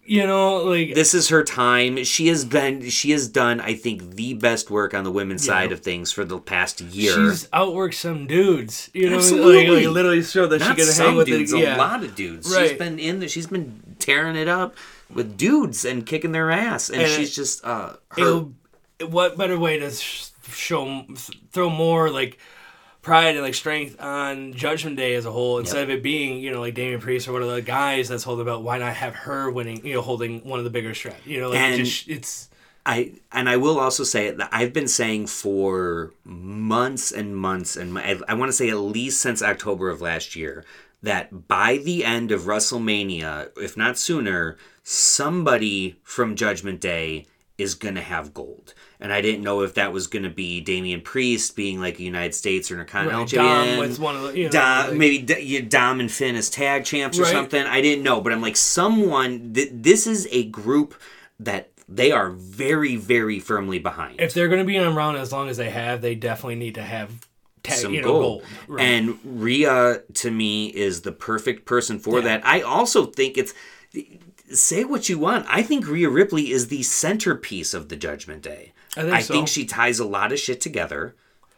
You know, like This is her time. She has been. She has done. I think the best work on the women's side of things for the past year. she's outworked some dudes. You know, Absolutely. like, like literally showed that Not she can some hang with dudes, the yeah. a lot of dudes. She's Right. been in there. She's been tearing it up with dudes and kicking their ass, and, And she's it- just uh, her. What better way to sh- show throw more like pride and like strength on Judgment Day as a whole instead of it being you know like Damian Priest or one of the guys that's holding about why not have her winning you know holding one of the bigger straps. you know like And- it just it's I and I will also say that I've been saying for months and months and I, I want to say at least since October of last year that by the end of WrestleMania, if not sooner, somebody from Judgment Day is gonna have gold. And I didn't know if that was gonna be Damian Priest being like a United States or Intercontinental Right, Dom champion. with one of the- you know, Dom, like- maybe D- Dom and Finn as tag champs or Right. something. I didn't know, but I'm like someone. Th- this is a group that they are very, very firmly behind. if they're going to be around as long as they have they definitely need to have tag, some you know, gold. gold, Right. And Rhea to me is the perfect person for that. I also think it's say what you want. I think Rhea Ripley is the centerpiece of the Judgment Day. I think so. she ties a lot of shit together.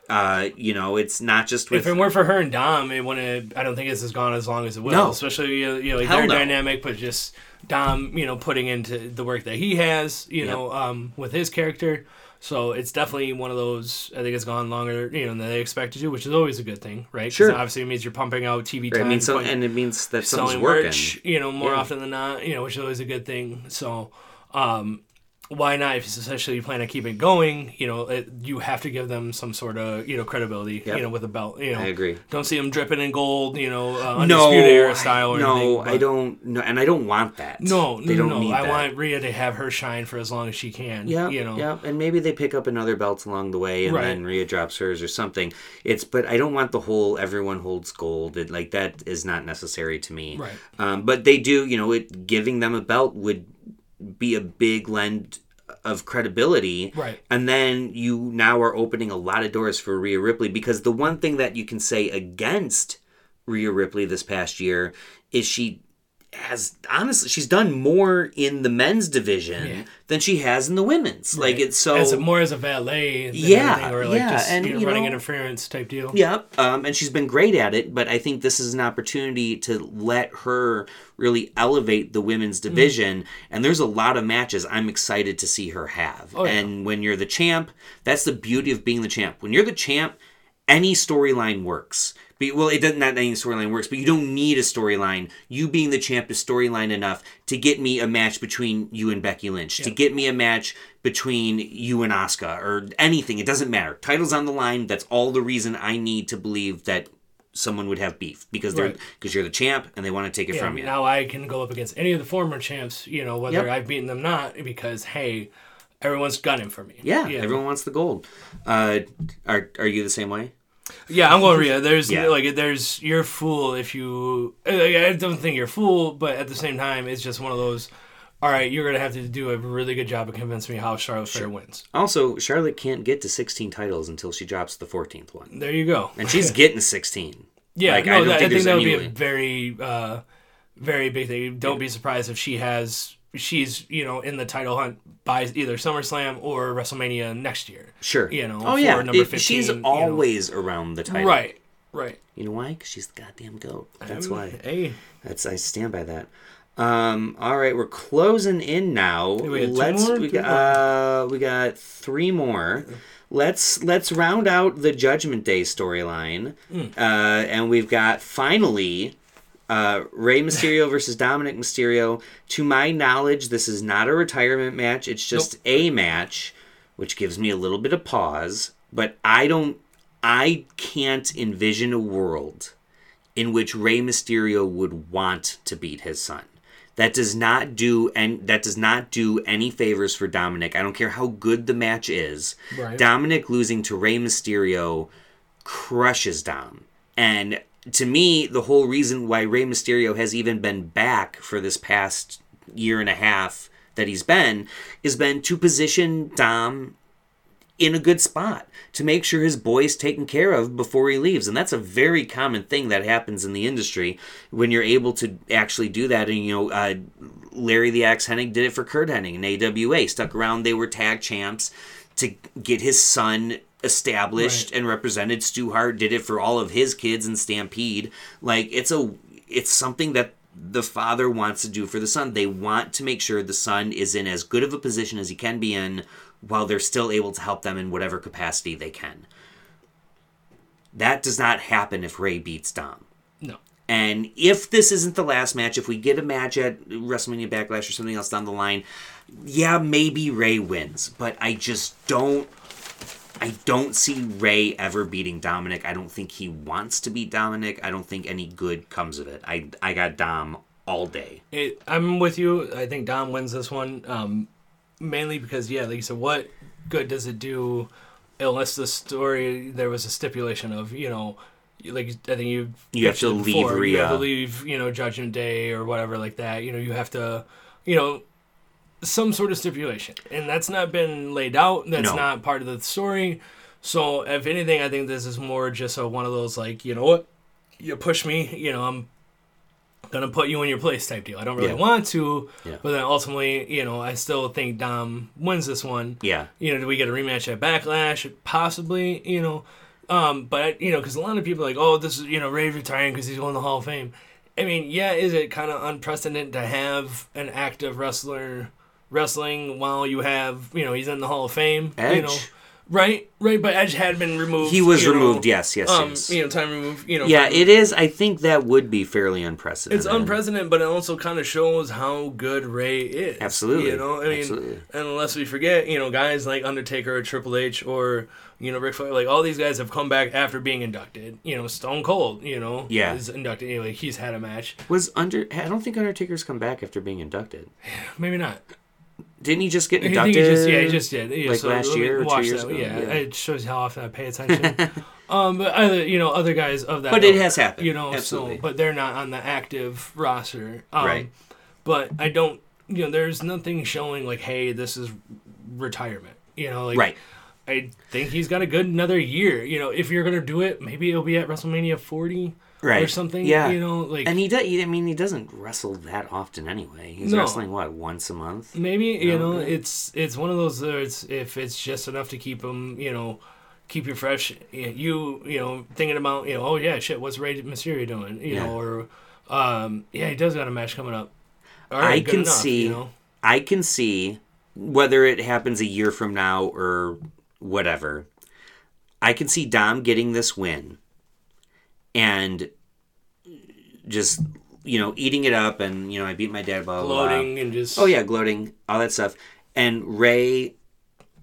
Uh, you know, it's not just with if it weren't for her and Dom, it wouldn't. I don't think this has gone as long as it will. No. Especially you know, like their no. dynamic, but just Dom, you know, putting into the work that he has, you Yep. know, um, with his character. So it's definitely one of those. I think it's gone longer, you know, than they expected to, which is always a good thing, right? Sure. Obviously, it means you're pumping out TV I time. mean, so, and it means that something's working. merch, you know, more Yeah. often than not, you know, which is always a good thing. So, um, why not? If especially you plan on keeping it going, you know, it, you have to give them some sort of you know credibility. Yep. You know, with a belt. You know, I agree. Don't see them dripping in gold. You know, uh, No, undisputed era style. Or no, anything, I don't. No, and I don't want that. No, they no, don't no. need I that. want Rhea to have her shine for as long as she can. Yeah, you know. yeah, and maybe they pick up another belt along the way, and Right. then Rhea drops hers or something. It's, but I don't want the whole everyone holds gold. It, like that is not necessary to me. Right. Um, but they do, you know, it giving them a belt would be a big lend of credibility. Right. And then you now are opening a lot of doors for Rhea Ripley because the one thing that you can say against Rhea Ripley this past year is she has honestly she's done more in the men's division Yeah. than she has in the women's. Like it's so as a, more as a valet, Yeah, or like yeah, just and, you know, you running know- interference type deal. yeah, um, and she's been great at it. But I think this is an opportunity to let her really elevate the women's Mm-hmm. division. And there's a lot of matches I'm excited to see her have. Oh. And when you're the champ, that's the beauty of being the champ. When you're the champ, any storyline works. Be, well, it doesn't that any storyline works, but you don't need a storyline. You being the champ is storyline enough to get me a match between you and Becky Lynch, to get me a match between you and Asuka, or anything. It doesn't matter. Titles on the line. That's all the reason I need to believe that someone would have beef because they're Right. because you're the champ and they want to take it Yeah, from you. now I can go up against any of the former champs, you know, whether Yep. I've beaten them not, because hey, everyone's gunning for me. yeah, know. everyone wants the gold. Uh, are are you the same way? Yeah, I'm going to Rhea. There's Yeah. like there's you're a fool if you. like, I don't think you're a fool, but at the same time, it's just one of those. All right, you're gonna have to do a really good job of convincing me how Charlotte Flair wins. Also, Charlotte can't get to 16 titles until she drops the 14th one, There you go. and she's getting 16. Yeah, Like, no, I don't that- I think think, that would be way. a very, uh, very big thing. Don't be surprised if she has. She's you know in the title hunt by either SummerSlam or WrestleMania next year. Sure. You know, Oh for yeah. number If 15, she's you know. always around the title. Right. Right. You know why? Because she's the goddamn goat. That's Um, why. Hey, That's I stand by that. Um, all right, we're closing in now. we got let's more? we got uh, we got three more. Let's let's round out the Judgment Day storyline, Hmm. uh, and we've got finally uh, Rey Mysterio versus Dominic Mysterio. To my knowledge, this is not a retirement match. It's just a match, which gives me a little bit of pause. But I don't, I can't envision a world in which Rey Mysterio would want to beat his son. That does not do and that does not do any favors for Dominic. I don't care how good the match is. Right. Dominic losing to Rey Mysterio crushes Dom. And to me, the whole reason why Rey Mysterio has even been back for this past year and a half that he's been has been to position Dom in a good spot to make sure his boy's taken care of before he leaves. And that's a very common thing that happens in the industry when you're able to actually do that. And, you know, uh, Larry the Axe Hennig did it for Curt Hennig in AWA, stuck around, they were tag champs to get his son established and represented. Stu Hart did it for all of his kids in Stampede. Like, it's a, it's something that the father wants to do for the son. They want to make sure the son is in as good of a position as he can be in while they're still able to help them in whatever capacity they can. That does not happen if Rey beats Dom. no. And if this isn't the last match, if we get a match at WrestleMania Backlash or something else down the line, yeah, maybe Rey wins. But I just don't. I don't see Rey ever beating Dominic. I don't think he wants to beat Dominic. I don't think any good comes of it. I I got Dom all day. It, I'm with you. I think Dom wins this one, um, mainly because yeah, like you said, what good does it do unless the story there was a stipulation of you know, like I think you You have to leave before, You have to leave you know Judgment Day or whatever like that. You know, you have to you know some sort of stipulation, and that's not been laid out. That's No. not part of the story. So if anything, I think this is more just a one of those like you know what, you push me, you know I'm gonna put you in your place type deal. I don't really Yeah. want to, Yeah. but then ultimately, you know, I still think Dom wins this one. Yeah. You know, do we get a rematch at Backlash? Possibly, you know, um, but you know, because a lot of people are like, oh, this is you know Rey retiring because he's going to the Hall of Fame. I mean, yeah, is it kind of unprecedented to have an active wrestler wrestling while you have you know he's in the Hall of Fame? You know, Right, right. But Edge had been removed. He was you know, removed. yes, yes, Um, yes. you know, time removed. You know, yeah, it is. I think that would be fairly unprecedented. It's unprecedented, but it also kind of shows how good Rey is. Absolutely. You know, I mean, Absolutely. and unless we forget, you know, guys like Undertaker or Triple H or, you know, Ric Flair, like all these guys have come back after being inducted. You know, Stone Cold, you know, Yeah. is inducted. Like he's had a match. Was under? I don't think Undertaker's come back after being inducted. Maybe not. Didn't he just get inducted? he just, yeah, he just did. Yeah, like so last year or two years that. ago? Yeah, Yeah. it shows you how often I pay attention. um, but other, you know, other guys of that. But it has happened. You know, Absolutely. so but they're not on the active roster. Um, Right. But I don't. You know, there's nothing showing like, hey, this is retirement. You know, like Right. I think he's got a good another year. You know, if you're gonna do it, maybe it'll be at WrestleMania 40 Right. or something. Yeah. You know, like And he does. I mean, he doesn't wrestle that often anyway. He's No. wrestling what once a month. Maybe you know it's it's one of those. Uh, it's if it's just enough to keep him, you know, keep you fresh. You you know thinking about you know oh yeah shit what's Rey Mysterio doing you Yeah. know or um yeah he does got a match coming up. I can enough, see. You know? I can see whether it happens a year from now or whatever. I can see Dom getting this win and just you know eating it up and you know I beat my dad blah blah. blah. And just Oh yeah, gloating, all that stuff. And Rey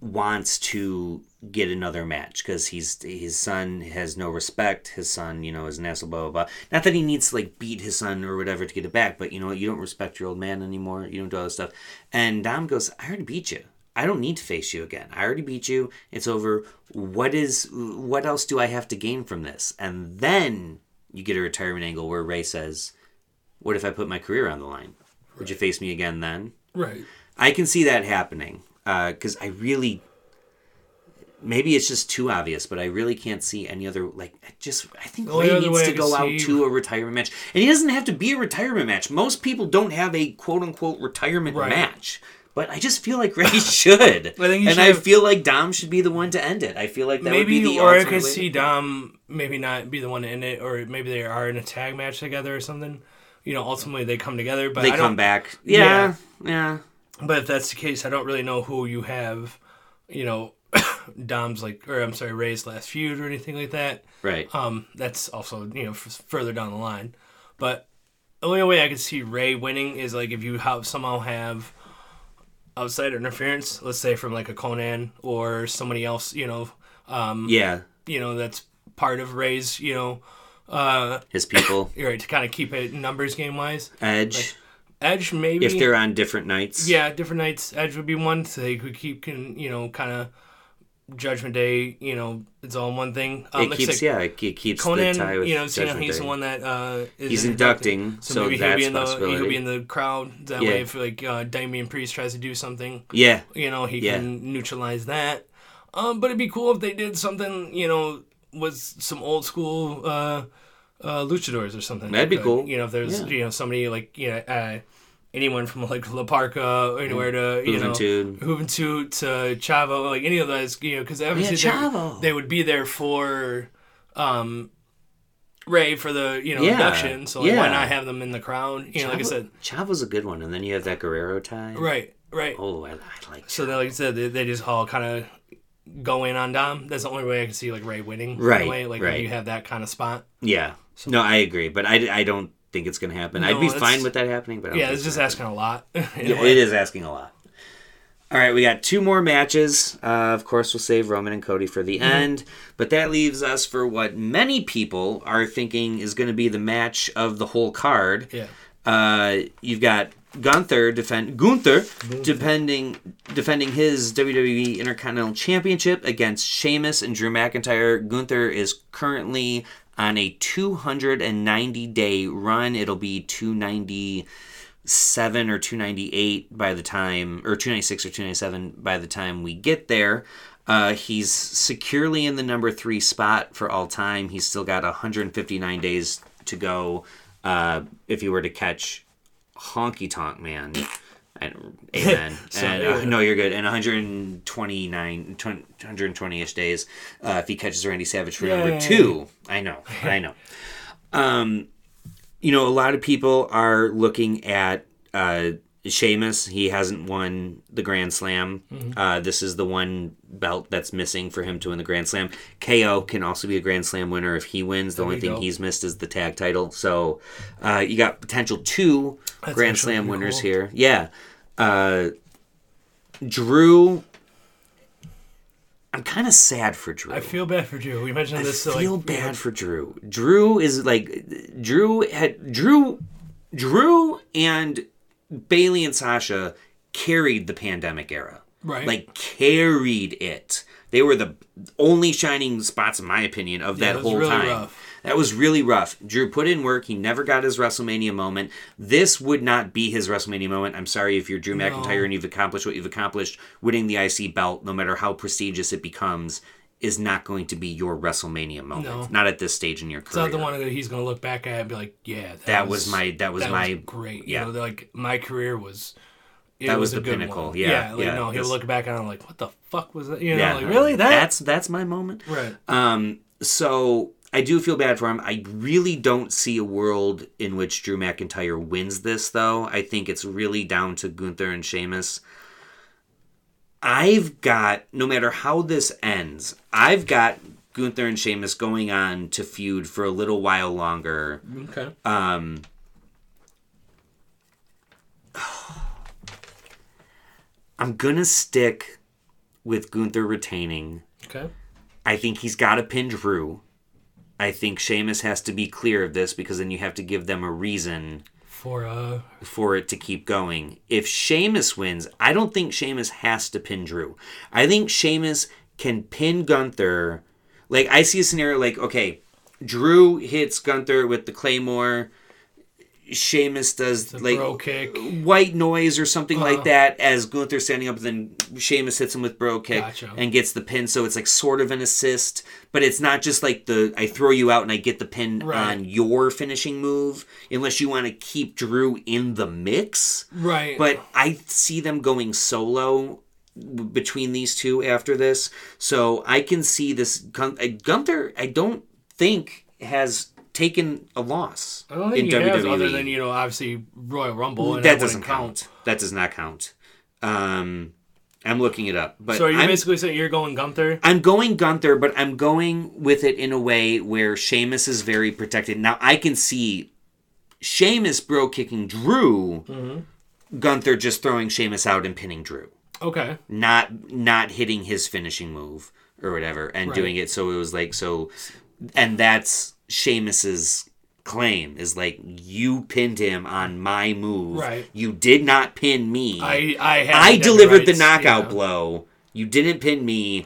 wants to get another match because he's his son has no respect. His son, you know, is an asshole. Blah blah blah. Not that he needs to like beat his son or whatever to get it back, but you know, you don't respect your old man anymore. You don't do all this stuff. And Dom goes, "I already beat you. I don't need to face you again. I already beat you. It's over. What is? What else do I have to gain from this?" And then you get a retirement angle where Rey says, "What if I put my career on the line? Would you face me again then?" right. I can see that happening uh, because I really, maybe it's just too obvious, but I really can't see any other like. I just I think Rey needs to go out to a retirement match, and he doesn't have to be a retirement match. Most people don't have a quote unquote retirement Right. match. But I just feel like Rey should, I and should I have- feel like Dom should be the one to end it. I feel like that would maybe be the or I could see Dom maybe not be the one to end it or maybe they are in a tag match together or something. You know, ultimately they come together, but they I come back. Yeah, yeah, But if that's the case, I don't really know who you have, you know, Dom's like, or I'm sorry, Rey's last feud or anything like that. right. Um, that's also you know f- further down the line. But the only way I could see Rey winning is like if you have somehow have outside interference, let's say from like a Konnan or somebody else, you know, um, yeah, you know that's part of Rey's, you know, uh, his people, you're right to kind of keep it numbers game wise. Edge. Edge maybe if they're on different nights, yeah, different nights. Edge would be one, so they could keep, can you know, kind of Judgment Day. You know, it's all one thing. Um, it like keeps said, yeah, it keeps Konnan. the tie with You know, Judgment he's Day. the one that uh, is He's inducting. inducting, So, so maybe he'll be in the he'll be in the crowd. That Yeah. way, if like uh, Damian Priest tries to do something, Yeah, you know, he Yeah. can neutralize that. Um, but it'd be cool if they did something, you know, with some old school uh, uh, luchadors or something. That'd be Like, cool. You know, if there's Yeah. you know somebody like you know uh, anyone from like La Parca or anywhere to you know Juventud. Juventud to Chavo, like any of those, you know, because obviously Yeah, they- Chavo. they would be there for um, Rey for the you know Yeah, induction. So like, why not have them in the crowd? You know, like I Chavo- said, Chavo's a good one, and then you have that Guerrero tie. right, right. Oh, I, I like. So then, like I said, they, they just all kind of go in on Dom. That's the only way I can see like Rey winning. Right, in way. Like right. when you have that kind of spot. Yeah. No, I agree, but I, I don't think it's gonna happen. I'd be fine with that happening, but Yeah, it's just gonna asking a lot. happen. Yeah, it is asking a lot. All right, we got two more matches. Uh, of course, we'll save Roman and Cody for Mm-hmm. the end, but that leaves us for what many people are thinking is going to be the match of the whole card. Yeah. Uh, you've got Gunther defend Gunther defending defending his WWE Intercontinental Championship against Sheamus and Drew McIntyre. Gunther is currently on a 290 day run. It'll be 297 or 298 by the time, or 296 or 297 by the time we get there. Uh, he's securely in the number three spot for all time. He's still got 159 days to go uh, if he were to catch Honky Tonk Man. And, amen. So, and, uh, no, you're good. And 129, 120-ish days uh, if he catches Randy Savage for number two. I know, I know. Um, you know, a lot of people are looking at uh, Sheamus, he hasn't won the Grand Slam. Uh, this is the one belt that's missing for him to win the Grand Slam. KO can also be a Grand Slam winner if he wins. The only thing go. he's missed is the tag title. So uh, you got potential two That's Grand Slam winners cool. here. Yeah. Uh, Drew. I'm kind of sad for Drew. I feel bad for Drew. We mentioned this. I feel like, bad for Drew. Drew is like Drew had Drew Drew and Bayley and Sasha carried the pandemic era. Right. Like carried it. They were the only shining spots in my opinion of Yeah, that whole really time. rough. That was really rough. Drew put in work. He never got his WrestleMania moment. This would not be his WrestleMania moment. I'm sorry if you're Drew McIntyre and you've accomplished what you've accomplished. Winning the IC belt, no matter how prestigious it becomes, is not going to be your WrestleMania moment. No. Not at this stage in your It's career. not the one that he's going to look back at and be like, yeah, that, That was my- that was my- great. yeah. You know, like my career was. It That was a the good pinnacle. one. Yeah, like, yeah, no, he'll look back on it like, what the fuck was that? You know, yeah, like really that? That's that's my moment. right. Um, so I do feel bad for him. I really don't see a world in which Drew McIntyre wins this, though. I think it's really down to Gunther and Sheamus. I've got, no matter how this ends, I've got Gunther and Sheamus going on to feud for a little while longer. Okay. Um, I'm gonna stick with Gunther retaining. Okay. I think he's got to pin Drew. I think Sheamus has to be clear of this because then you have to give them a reason For uh, for it to keep going. If Sheamus wins, I don't think Sheamus has to pin Drew. I think Sheamus can pin Gunther. Like I see a scenario like okay, Drew hits Gunther with the Claymore. Sheamus does like kick. white noise or something Uh-huh. like that as Gunther standing up. Then Sheamus hits him with brogue kick Gotcha. and gets the pin. So it's like sort of an assist, but it's not just like the I throw you out and I get the pin Right. on your finishing move. Unless you want to keep Drew in the mix, right. but I see them going solo between these two after this. So I can see this Gun- uh, Gunther. I don't think has taken a loss I don't think in he has, WWE. other than you know, obviously Royal Rumble. And that that doesn't wouldn't count. That does not count. Um, I'm looking it up, but So are you I'm, basically saying you're going Gunther? I'm going Gunther, but I'm going with it in a way where Sheamus is very protected. Now I can see Sheamus brogue kicking Drew, Mm-hmm. Gunther just throwing Sheamus out and pinning Drew, Okay. not not hitting his finishing move or whatever, and Right. doing it so it was like so, and that's Sheamus's claim is like you pinned him on my move. Right. You did not pin me. I I had I delivered the knockout yeah. blow. You didn't pin me.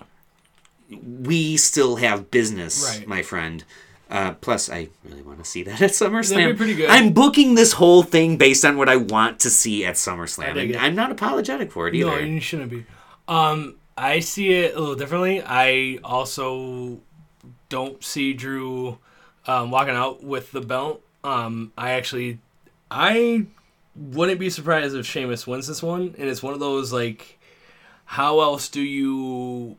We still have business, Right. my friend. Uh, plus, I really want to see that at SummerSlam. That'd be pretty good. I'm booking this whole thing based on what I want to see at SummerSlam. and. I'm not apologetic for it either. No, you shouldn't be. Um, I see it a little differently. I also don't see Drew um, walking out with the belt. Um, I actually, I wouldn't be surprised if Sheamus wins this one, and it's one of those like, how else do you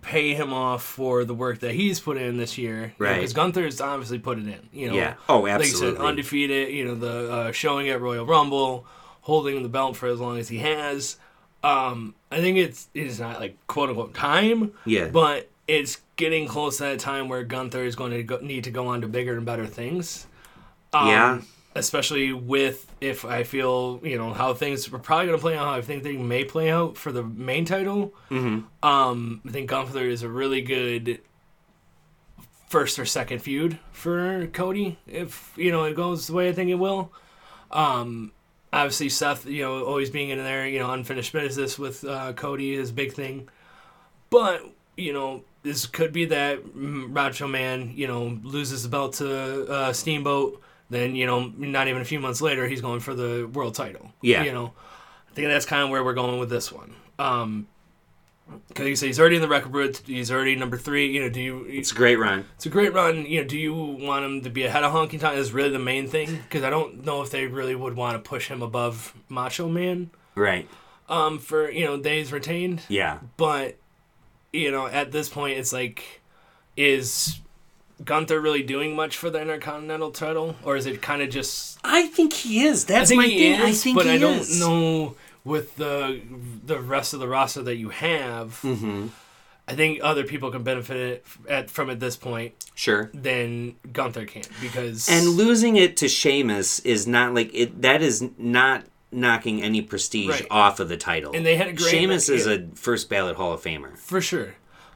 pay him off for the work that he's put in this year? Right. Because Gunther's obviously put it in. You know. Yeah. Oh, Like you said, absolutely. undefeated. You know, the uh, showing at Royal Rumble, holding the belt for as long as he has. Um, I think it's it is not like quote unquote time, Yeah. but it's getting close to that time where Gunther is going to go, need to go on to bigger and better things. Um, Yeah. Especially with if I feel you know how things are probably going to play out. How I think they may play out for the main title. Mm-hmm. Um, I think Gunther is a really good first or second feud for Cody if you know it goes the way I think it will. Um, obviously Seth, you know, always being in there, you know, unfinished business with uh, Cody is a big thing. But you know, this could be that mm, Macho Man, you know, loses the belt to uh, Steamboat. Then you know, not even a few months later, he's going for the world title. Yeah. you know, I think that's kind of where we're going with this one. Um, because you say he's already in the record books, he's already number three. You know, do you? It's a great run. It's a great run. You know, do you want him to be ahead of Honky Tonk? Is really the main thing because I don't know if they really would want to push him above Macho Man. Right. Um, for you know days retained, Yeah. but you know at this point it's like, is Gunther really doing much for the Intercontinental title, or is it kind of just? I think he is. That's I think my he thing. is, I think but I don't is. know with the the rest of the roster that you have. Mm-hmm. I think other people can benefit it at, from at this point Sure. than Gunther can because And losing it to Sheamus is not like it. That is not knocking any prestige Right. off of the title. And they had a great Sheamus is a first ballot Hall of Famer. for sure.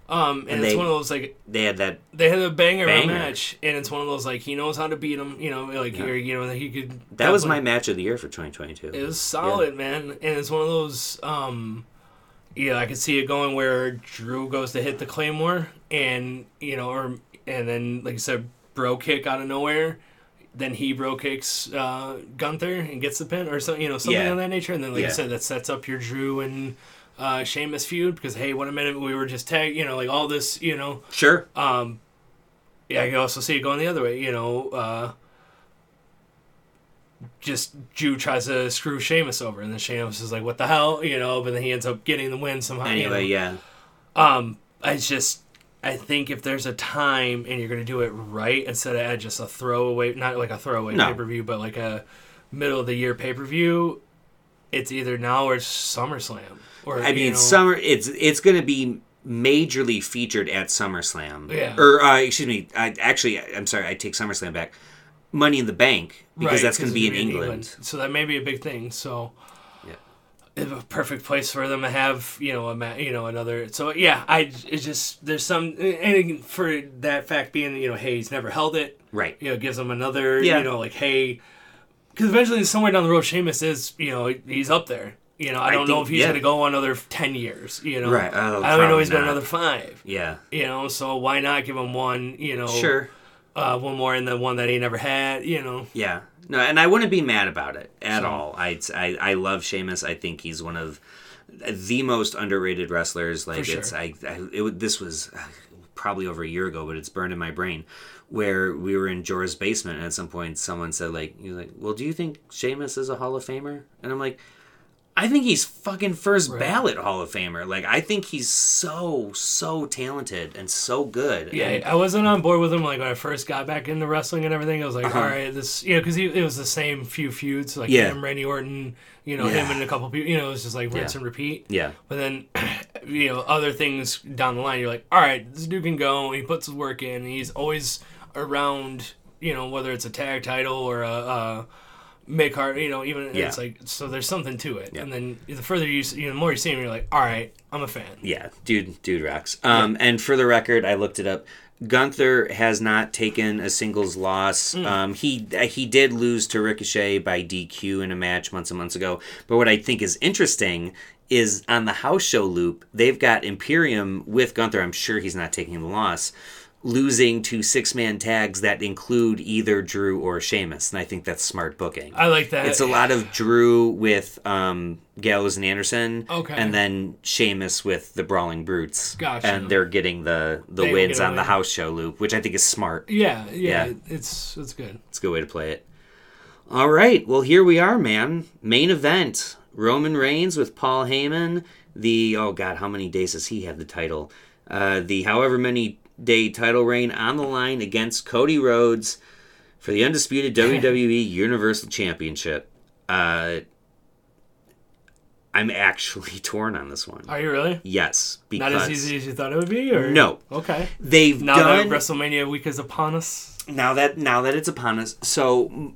Um, and, And it's they- one of those like They had that. they had a banger, Banger. match, and it's one of those like he knows how to beat him. You know, like or, you know that he could. That was my match of the year for 2022. It was solid, man, and it's one of those. um Yeah, I could see it going where Drew goes to hit the claymore, and you know, or and then like you said, brogue kick out of nowhere. Then he brogue kicks uh, Gunther and gets the pin, or something, you know, something Yeah. of that nature. And then, like Yeah. I said, that sets up your Drew and uh, Sheamus feud because hey, what a minute we were just tag, you know, like all this, you know, Sure. um, yeah, I can also see it going the other way. You know, uh, just Drew tries to screw Sheamus over, and then Sheamus is like, "What the hell?" You know, but then he ends up getting the win somehow. you Anyway, know. yeah. Um, I just, I think if there's a time and you're gonna do it right, instead of at just a throwaway, not like a throwaway No. pay per view, but like a middle of the year pay per view, it's either now or it's SummerSlam. Or I mean, know, summer. It's it's going to be majorly featured at SummerSlam. Yeah. Or uh, excuse me. I actually, I'm sorry. I take SummerSlam back. Money in the Bank because Right, that's going to be in it'll England. So that may be a big thing. So a perfect place for them to have you know a ma- you know another. So yeah, I it's just there's some and for that fact being you know hey he's never held it Right. you know gives them another Yeah. you know like hey because eventually somewhere down the road Sheamus is you know he's up there. You know, I I don't know if he's yeah. going to go another ten years. You know, Right. Oh, I don't know he's probably got another five. Yeah. You know, so why not give him one? You know, Sure. uh, one more and then one that he never had. You know, Yeah. No, and I wouldn't be mad about it at So- all. I, I I love Sheamus. I think he's one of the most underrated wrestlers. Like sure. it's I, I it, this was uh, probably over a year ago, but it's burned in my brain. Where we were in Jorah's basement, and at some point someone said like, "You're like, well, do you think Sheamus is a Hall of Famer?" And I'm like. I think he's fucking first Right. ballot Hall of Famer. Like I think he's so so talented and so good. Yeah, And- I wasn't on board with him like when I first got back into wrestling and everything. I was like, Uh-huh. all right, this, you know, because it was the same few feuds, like Yeah. him, Randy Orton, you know, him and a couple people, you know, it was just like rinse Yeah. and repeat. yeah. But then, you know, other things down the line, you're like, all right, this dude can go. He puts his work in. He's always around, you know, whether it's a tag title or a, a mid card, you know, even Yeah. it's like, so there's something to it. Yeah. And then the further you, you know, the more you see him, you're like, all right, I'm a fan. Yeah, dude, dude rocks. Um, and for the record, I looked it up. Gunther has not taken a singles loss. Um, he he did lose to Ricochet by DQ in a match months and months ago. But what I think is interesting is on the house show loop, they've got Imperium with Gunther. I'm sure he's not taking the loss, losing to six man tags that include either Drew or Sheamus, and I think that's smart booking. I like that. It's a lot of Drew with um, Gallows and Anderson, Okay. and then Sheamus with the Brawling Brutes, Gotcha. and they're getting the the They wins on the house show loop, which I think is smart. Yeah, yeah, Yeah. it's it's good. It's a good way to play it. All right, well here we are, man. Main event: Roman Reigns with Paul Heyman. The oh god, how many days has he had the title? Uh, the however many day title reign on the line against Cody Rhodes for the undisputed WWE Universal Championship. Uh, I'm actually torn on this one. Are you really? Yes, because Not as easy as you thought it would be, or No. Okay. they've Now done that WrestleMania week is upon us, now that now that it's upon us so mm,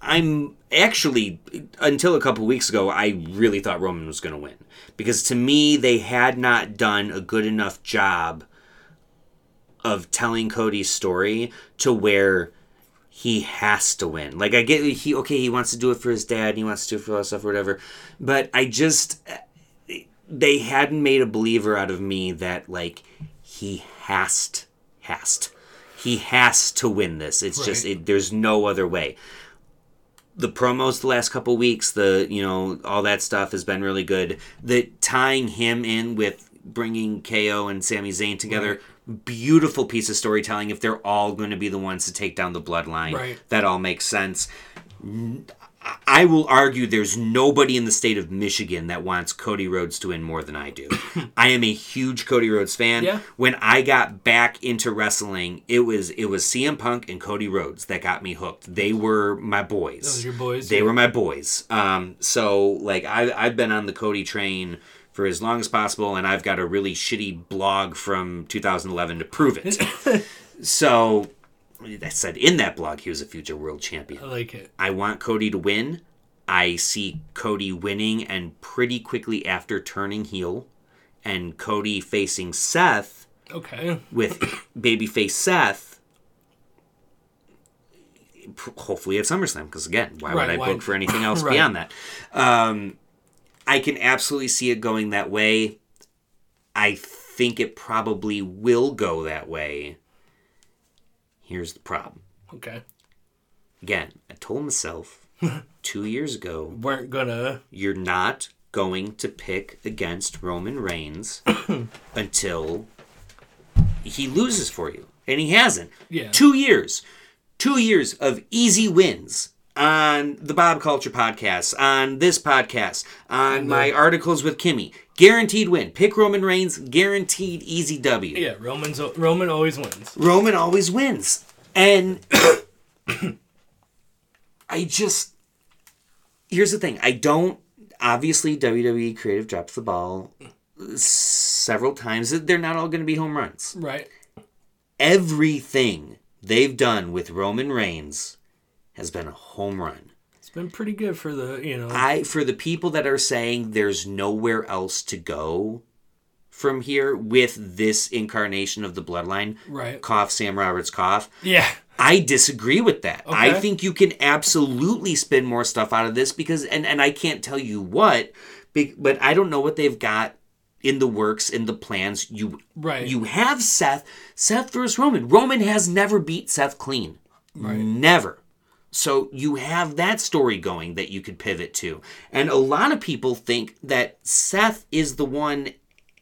i'm actually until a couple weeks ago i really thought roman was going to win because to me they had not done a good enough job of telling cody's story to where he has to win. Like i get he okay he wants to do it for his dad he wants to do it for all that stuff or whatever but i just they hadn't made a believer out of me that like he has to, has to. he has to win this. It's just it, there's no other way. The promos the last couple weeks the you know all that stuff has been really good. That tying him in with bringing ko and Sami Zayn together beautiful piece of storytelling if they're all going to be the ones to take down the bloodline Right. that all makes sense I will argue there's nobody in the state of Michigan that wants Cody Rhodes to win more than I do. I am a huge Cody Rhodes fan. Yeah. When I got back into wrestling, it was it was CM Punk and Cody Rhodes that got me hooked. They were my boys. Those your boys, They yeah. were my boys. Um, so like I I've been on the Cody train for as long as possible, and I've got a really shitty blog from 2011 to prove it. so I said in that blog he was a future world champion. I like it. I want Cody to win. I see Cody winning and pretty quickly after turning heel and Cody facing Seth Okay. with babyface Seth hopefully at SummerSlam because again, why would I why- book for anything else Right. beyond that? Um, I can absolutely see it going that way. I think it probably will go that way. Here's the problem. Okay. Again, I told myself two years ago Weren't gonna. you're not going to pick against Roman Reigns until he loses for you. And he hasn't. Yeah. Two years. Two years of easy wins on the Bob Culture podcast, on this podcast, on my uh, articles with Kimmy. Guaranteed win. Pick Roman Reigns, guaranteed easy W. Yeah. Roman's Roman always wins. Roman always wins. And I just here's the thing. I don't obviously WWE creative drops the ball several times. They're not all going to be home runs. Right. Everything they've done with Roman Reigns has been a home run. It's been pretty good for the you know. I for the people that are saying there's nowhere else to go from here with this incarnation of the bloodline, Right. cough Sam Roberts cough. yeah. I disagree with that. I think you can absolutely spin more stuff out of this because, and, and I can't tell you what, but I don't know what they've got in the works, in the plans. You Right. you have Seth, Seth versus Roman. Roman has never beat Seth clean. Right. Never. So you have that story going that you could pivot to. And a lot of people think that Seth is the one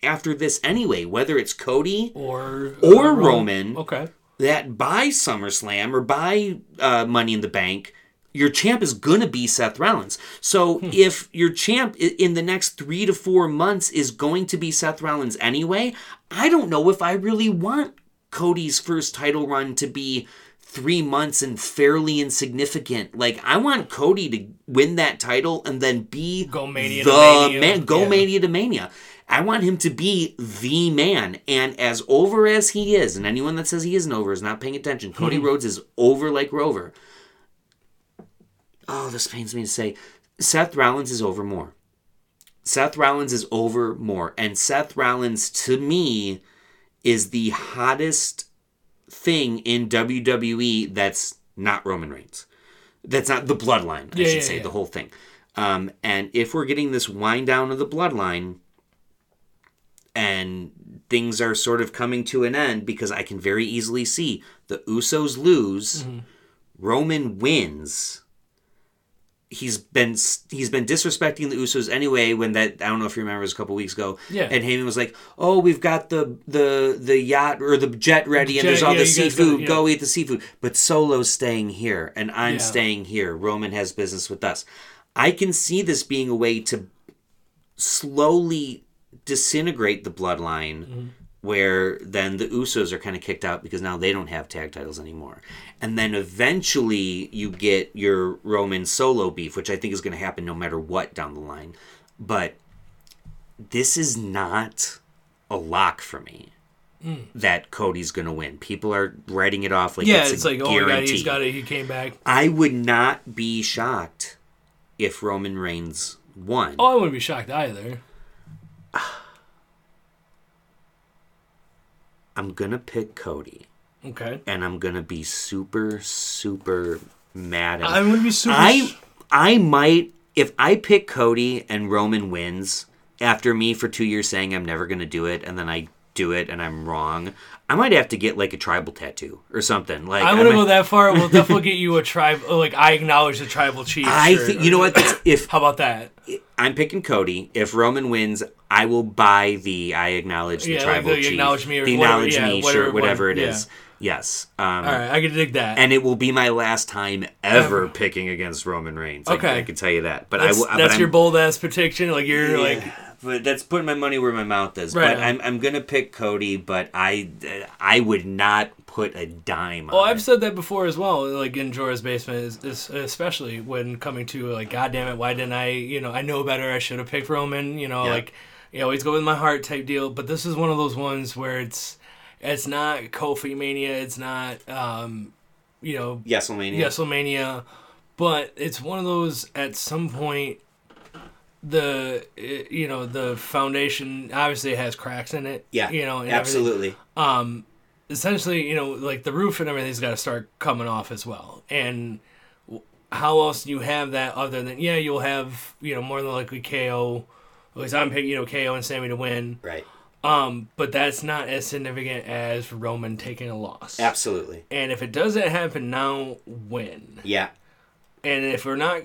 after this anyway, whether it's Cody Or Or uh, Ro- Roman. Okay. that by SummerSlam or by uh, Money in the Bank, your champ is going to be Seth Rollins. So if your champ in the next three to four months is going to be Seth Rollins anyway, I don't know if I really want Cody's first title run to be three months and fairly insignificant. Like I want Cody to win that title and then be Go Mania to the Mania. man. Go Yeah. Mania to Mania. I want him to be the man. And as over as he is, and anyone that says he isn't over is not paying attention. Hmm. Cody Rhodes is over like Rover. Oh, this pains me to say. Seth Rollins is over more. Seth Rollins is over more. And Seth Rollins, to me, is the hottest thing in WWE that's not Roman Reigns. That's not the bloodline, I Yeah, should yeah, say, yeah. the whole thing. Um, and if we're getting this wind down of the bloodline and things are sort of coming to an end because I can very easily see the Usos lose, Mm-hmm. Roman wins. He's been he's been disrespecting the Usos anyway. When that I don't know if you remember, it was a couple weeks ago. Yeah. And Heyman was like, "Oh, we've got the the the yacht or the jet ready, and jet, there's all yeah, the seafood. yeah. Go eat the seafood." But Solo's staying here, and I'm Yeah. staying here. Roman has business with us. I can see this being a way to slowly disintegrate the bloodline Mm-hmm. Where then the Usos are kind of kicked out because now they don't have tag titles anymore. And then eventually you get your Roman solo beef, which I think is going to happen no matter what down the line. But this is not a lock for me. Hmm. That Cody's going to win. People are writing it off like Yeah, it's, it's, a like oh my god, guarantee. he's got it. He came back. I would not be shocked if Roman Reigns won. Oh, I wouldn't be shocked either. I'm gonna pick Cody, Okay. and I'm gonna be super, super mad at. I him. would be super. I I might if I pick Cody and Roman wins after me for two years saying I'm never gonna do it, and then I do it and I'm wrong, I might have to get like a tribal tattoo or something. Like I'm I gonna might- go that far. We'll definitely get you a tribe. Like I acknowledge the tribal chief. I think you know what? That's- if How about that? I'm picking Cody, if Roman wins, I will buy the I acknowledge the Yeah, like tribal the chief, acknowledge me or the whatever- acknowledge yeah, me whatever shirt, whatever it is. Yes. Um, All right, I can dig that. and it will be my last time ever picking against Roman Reigns. Okay. I, can tell you that. But that's I, will- that's your bold ass prediction. Like you're like but that's putting my money where my mouth is. Right but. I'm, I'm gonna pick Cody, but I I would not put a dime. Well, I've it. said that before as well. Like in Jorah's basement, is, is especially when coming to like, God damn it, why didn't I? You know, I know better. I should have picked Roman. You know, like you always go with my heart type deal. But this is one of those ones where it's it's not Kofi mania. It's not um, you know Yeselmania. WrestleMania, but it's one of those at some point. The you know the foundation obviously has cracks in it. Yeah. you know and everything absolutely. um essentially you know like the roof and everything's got to start coming off as well and how else do you have that other than yeah you'll have you know more than likely ko at least i'm picking you know ko and Sami to win Right. um but that's not as significant as roman taking a loss Absolutely. and if it doesn't happen now when Yeah. and if we're not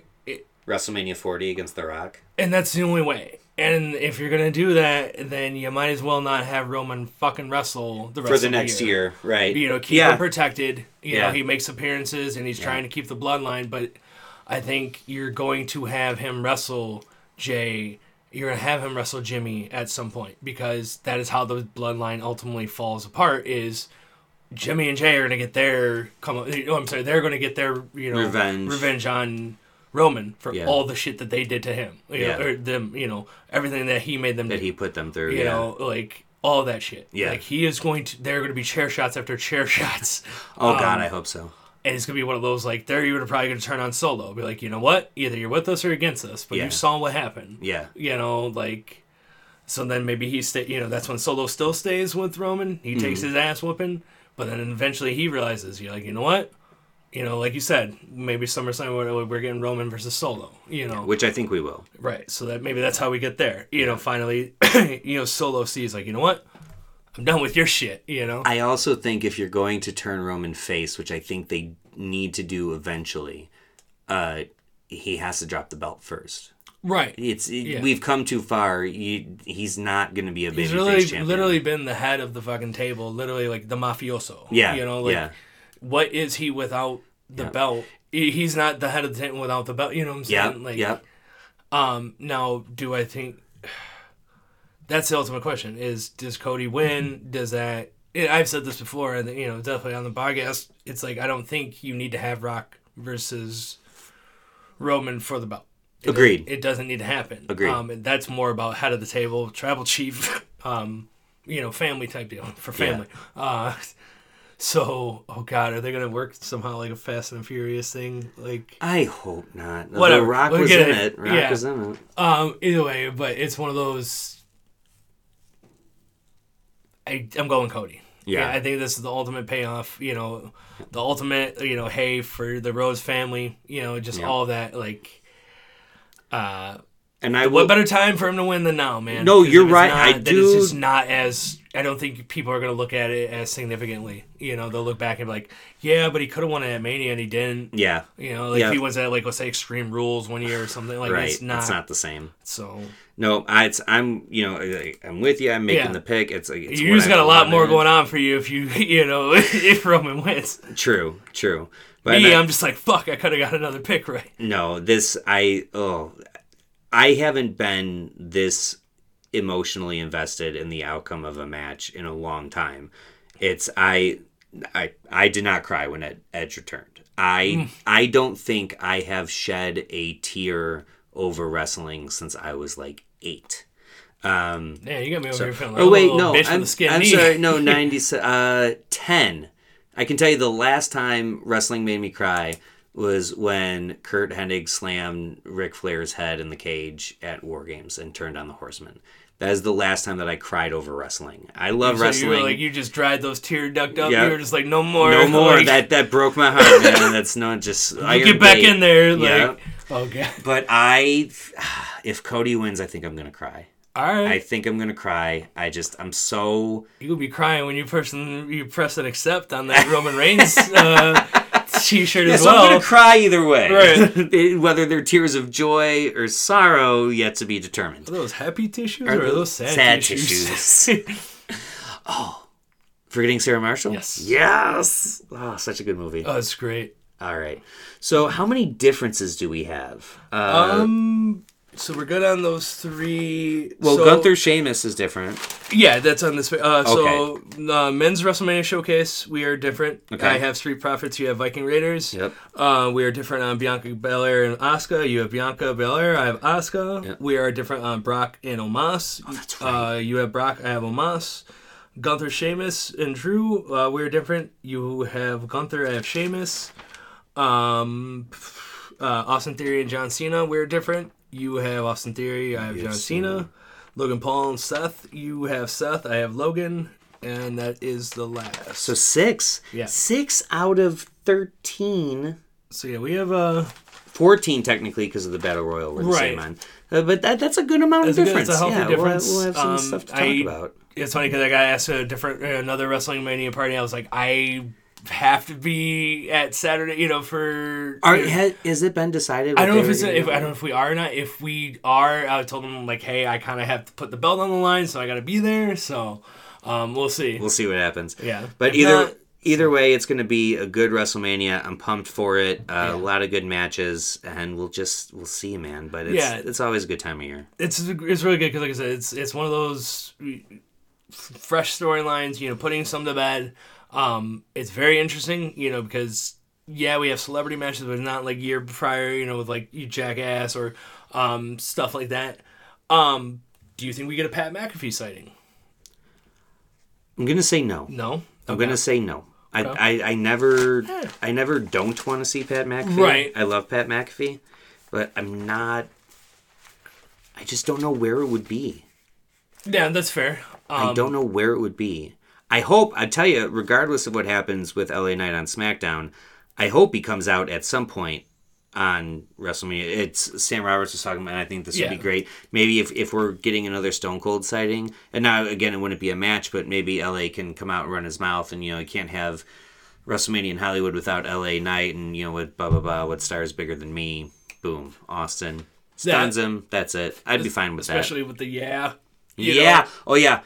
WrestleMania 40 against The Rock. and that's the only way and if you're gonna do that then you might as well not have roman fucking wrestle the rest For the of next the year. year, right? you know, keep yeah. him protected. You Yeah. know, he makes appearances and he's trying to keep the bloodline, but I think you're going to have him wrestle Jey. You're gonna have him wrestle Jimmy at some point because that is how the bloodline ultimately falls apart. Is Jimmy and Jey are gonna get their come? Oh, I'm sorry, they're gonna get their you know Revenge. revenge on Roman for Yeah. all the shit that they did to him. You Yeah. know, or them, you know, everything that he made them that do he put them through. you yeah. know, like all that shit. Yeah. Like he is going to they're gonna be chair shots after chair shots. oh God, um, I hope so. And it's gonna be one of those like they're even probably gonna turn on solo. Be like, you know what? Either you're with us or against us. But you saw what happened. Yeah. You know, like so then maybe he stay you know, that's when Solo still stays with Roman. He takes Mm-hmm. his ass whooping, but then eventually he realizes, you're like, you know what? You know, like you said, maybe SummerSlam we're, we're getting Roman versus Solo. You know, Which I think we will. Right. So that maybe that's how we get there. You know, finally, you know, Solo sees like, you know what? I'm done with your shit. You know. I also think if you're going to turn Roman face, which I think they need to do eventually, uh, he has to drop the belt first. right. It's it- Yeah. we've come too far. You, he's not going to be a babyface champion. literally been the head of the fucking table. Literally, like the mafioso. Yeah, You know, like yeah. What is he without the Yeah. belt? He's not the head of the table without the belt. You know what I'm saying? Yeah, Like, yeah. Um. Now, do I think that's the ultimate question? Is does Cody win? Does that? I've said this before, and you know, definitely on the podcast. It's like I don't think you need to have Rock versus Roman for the belt. It Agreed. doesn't- It doesn't need to happen. Agreed. Um, and that's more about head of the table, tribal chief, um, you know, family type deal for family. Uh, so, oh god, are they gonna work somehow like a Fast and Furious thing? Like, I hope not. Whatever. The Rock was in it. Rock Yeah. was in it. Um, either way, but it's one of those. I I'm going Cody. Yeah. I think this is the ultimate payoff. You know, the ultimate. You know, hey for the Rhodes family. You know, just Yeah. all that. Like, uh, And I what will. better time for him to win than now, man? No, you're right. Not, I do- It's just not as. I don't think people are going to look at it as significantly. You know, they'll look back and be like, yeah, but he could have won it at Mania and he didn't. Yeah. You know, like Yeah. if he was at like let's say Extreme Rules one year or something like right. it's not. it's not the same. So No, I, it's I'm you know I'm with you. I'm making Yeah. the pick. It's like it's you just got a lot more going on for you if you you know if Roman wins. True, true. But Me, I- I'm just like fuck. I could have got another pick right. no, this I oh I haven't been this emotionally invested in the outcome of a match in a long time. It's I I I did not cry when Ed, Edge returned. I I don't think I have shed a tear over wrestling since I was like eight. Um, Yeah, you got me over here feeling like oh a wait, little no, I'm, I'm sorry, no, ninety, uh, ten. I can tell you the last time wrestling made me cry was when Curt Hennig slammed Ric Flair's head in the cage at War Games and turned on the Horseman. That is the last time that I cried over wrestling. I love So wrestling. you were like you just dried those tear ducked up. Yeah. You were just like no more, no more. Like, that that broke my heart, man. That's not just. you Iron get back Bait. in there. Yeah. Like oh god. But I, if Cody wins, I think I'm gonna cry. All right. I think I'm gonna cry. I just I'm so You'll be crying when you person you press and accept on that Roman Reigns uh, t-shirt yeah, as so I'm gonna cry either way. Right. Whether they're tears of joy or sorrow, yet to be determined. Are those happy tissues Are or are those sad, sad tissues? Oh. Forgetting Sarah Marshall? Yes. Yes. Oh, such a good movie. oh, it's great. All right. So, how many differences do we have? Uh, Um, so we're good on those three. well, so, Gunther Sheamus is different. Yeah, that's on this. Uh, So, uh, men's WrestleMania showcase, we are different. Okay. I have Street Profits. You have Viking Raiders. Yep. Uh, we are different on Bianca Belair and Asuka. You have Bianca Belair. I have Asuka. Yep. We are different on Brock and Omos. Oh, that's right. Uh, you have Brock. I have Omos. Gunther, Sheamus, and Drew. Uh, we're different. You have Gunther. I have Sheamus. Um, uh, Austin Theory and John Cena. We're different. You have Austin Theory. I have John Cena. Logan Paul and Seth. You have Seth. I have Logan. And that is the last. So, six. Yeah. Six out of 13. So yeah, we have uh 14 technically because of the battle royal we're the same Right. on. Uh, but that that's a good amount That's of good- difference. it's a healthy yeah, we'll difference. We'll, have some Um, stuff to talk I- about. it's funny because I got asked a different another wrestling mania party. I was like, I have to be at Saturday, you know, for. Are, you know- ha, has it been decided? I don't know if it's were if I don't know if we are or not. If we are, I told them like, hey, I kind of have to put the belt on the line, so I got to be there. So, um, we'll see. We'll see what happens. yeah, But If either not- either way, it's going to be a good WrestleMania. I'm pumped for it. Uh, Yeah. A lot of good matches, and we'll just we'll see, man. But it's Yeah. it's always a good time of year. it's it's really good because, like I said, it's it's one of those fresh storylines. You know, putting some to bed. Um, it's very interesting. You know, because yeah, we have celebrity matches, but not like year prior. You know, with like you Jackass or um stuff like that. Um, do you think we get a Pat McAfee sighting? I'm gonna say no. No. I'm gonna say no. I, Okay. I, I never Yeah. I never don't want to see Pat McAfee. Right. I love Pat McAfee, but I'm not. I just don't know where it would be. Yeah, that's fair. Um, I don't know where it would be. I hope I tell you, regardless of what happens with LA Knight on SmackDown, I hope he comes out at some point on WrestleMania. It's Sam Roberts was talking about. And I think this would be great. Maybe if, if we're getting another Stone Cold sighting, and now again it wouldn't be a match, but maybe LA can come out and run his mouth, and you know you can't have WrestleMania in Hollywood without LA Knight, and you know what blah blah blah. What star is bigger than me? Boom, Austin stuns him. That's it. I'd be fine with that. especially with the yeah. Yeah. know? Oh yeah.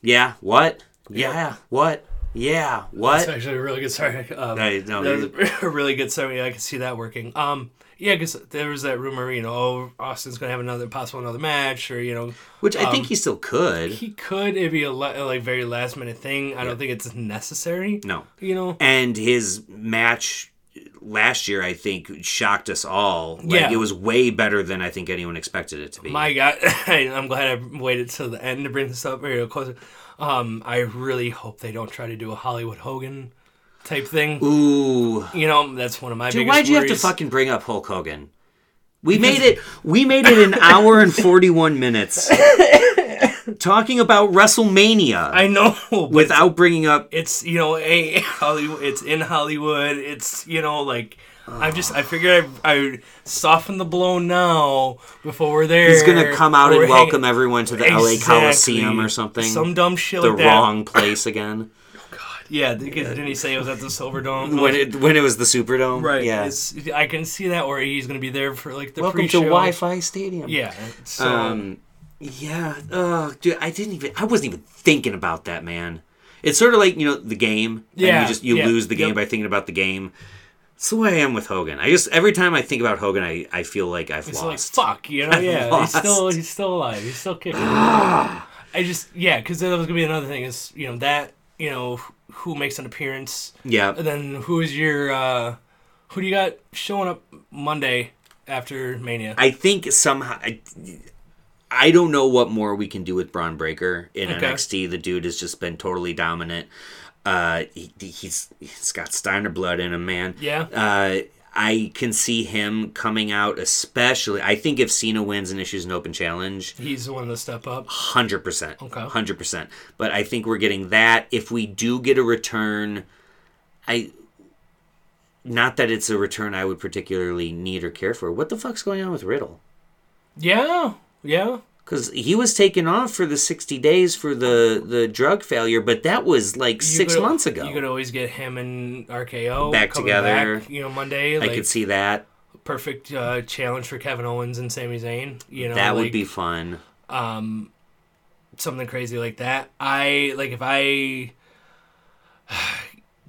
Yeah. What? Yeah. What? Yeah. What? It's actually a really good story. Um, I know, that's a really good story. I can see that working. Um, yeah, because there was that rumor, you know, oh, Austin's gonna have another possible another match, or you know, Which I think um, he still could. he could. It'd be a le- like very last minute thing. I don't think it's necessary. No. You know. And his match last year, I think, shocked us all. Like, Yeah. It was way better than I think anyone expected it to be. My God, I'm glad I waited till the end to bring this up. Or closer. Um, I really hope they don't try to do a Hollywood Hogan type thing. Ooh. You know, that's one of my Dude, why'd you have to fucking bring up Hulk Hogan? We made it. We made it an hour and forty-one minutes talking about WrestleMania I know, without bringing up. it's you know a Hollywood. It's in Hollywood. It's you know like I just I figured I I would soften the blow now before we're there. He's gonna come out and hanging- welcome everyone to the LA Coliseum or something. Some dumb shit the like that. wrong place again. Oh god. Yeah, because didn't he say it was at the Silver Dome? when it when it was the Superdome. right. Yeah. It's, I can see that, or he's gonna be there for like the Welcome pre-show. to Wi-Fi Stadium. Yeah. So Um. Yeah. Oh, dude, I didn't even. I wasn't even thinking about that, man. It's sort of like you know the game. and Yeah, you just you yeah, lose the game yep. by thinking about the game. That's the way I am with Hogan. I just every time I think about Hogan, I, I feel like I've It's lost. like fuck, you know? I've Yeah, lost. he's still he's still alive. He's still kicking. I just yeah, because that was gonna be another thing is you know that you know who makes an appearance, yeah. and then who's your uh who do you got showing up Monday after Mania? I think somehow. I, I don't know what more we can do with Bron Breakker in Okay. NXT. The dude has just been totally dominant. Uh, he, he's he's got Steiner blood in him, man. Yeah. Uh, I can see him coming out, especially. I think if Cena wins and issues an open challenge, He's the one to step up. hundred percent, Okay. hundred percent. But I think we're getting that. If we do get a return, I. Not that it's a return I would particularly need or care for. What the fuck's going on with Riddle? Yeah, yeah. Because he was taken off for the 60 days for the, the drug failure, but that was like You six could- months ago. You could always get him and RK-Bro Back together. back, you know, Monday. I Like, could see that. perfect uh, challenge for Kevin Owens and Sami Zayn. You know, that would be fun. um, something crazy like that. I like if I.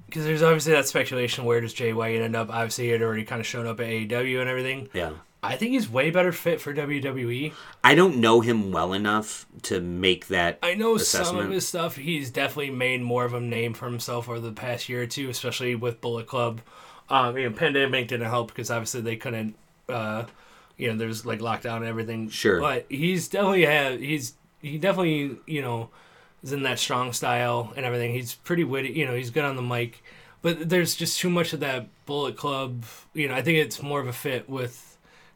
Because there's obviously that speculation where does Jay White end up? Obviously, he had already kind of shown up at AEW and everything. Yeah. I think he's way better fit for WWE. I don't know him well enough to make that. I know some of his stuff. He's definitely made more of a name for himself over the past year or two, especially with Bullet Club. Um, you know, pandemic didn't help because obviously they couldn't. Uh, you know, there's like lockdown and everything. Sure. but he's definitely had. He's he definitely you know is in that strong style and everything. He's pretty witty. You know, he's good on the mic. But there's just too much of that Bullet Club. You know, I think it's more of a fit with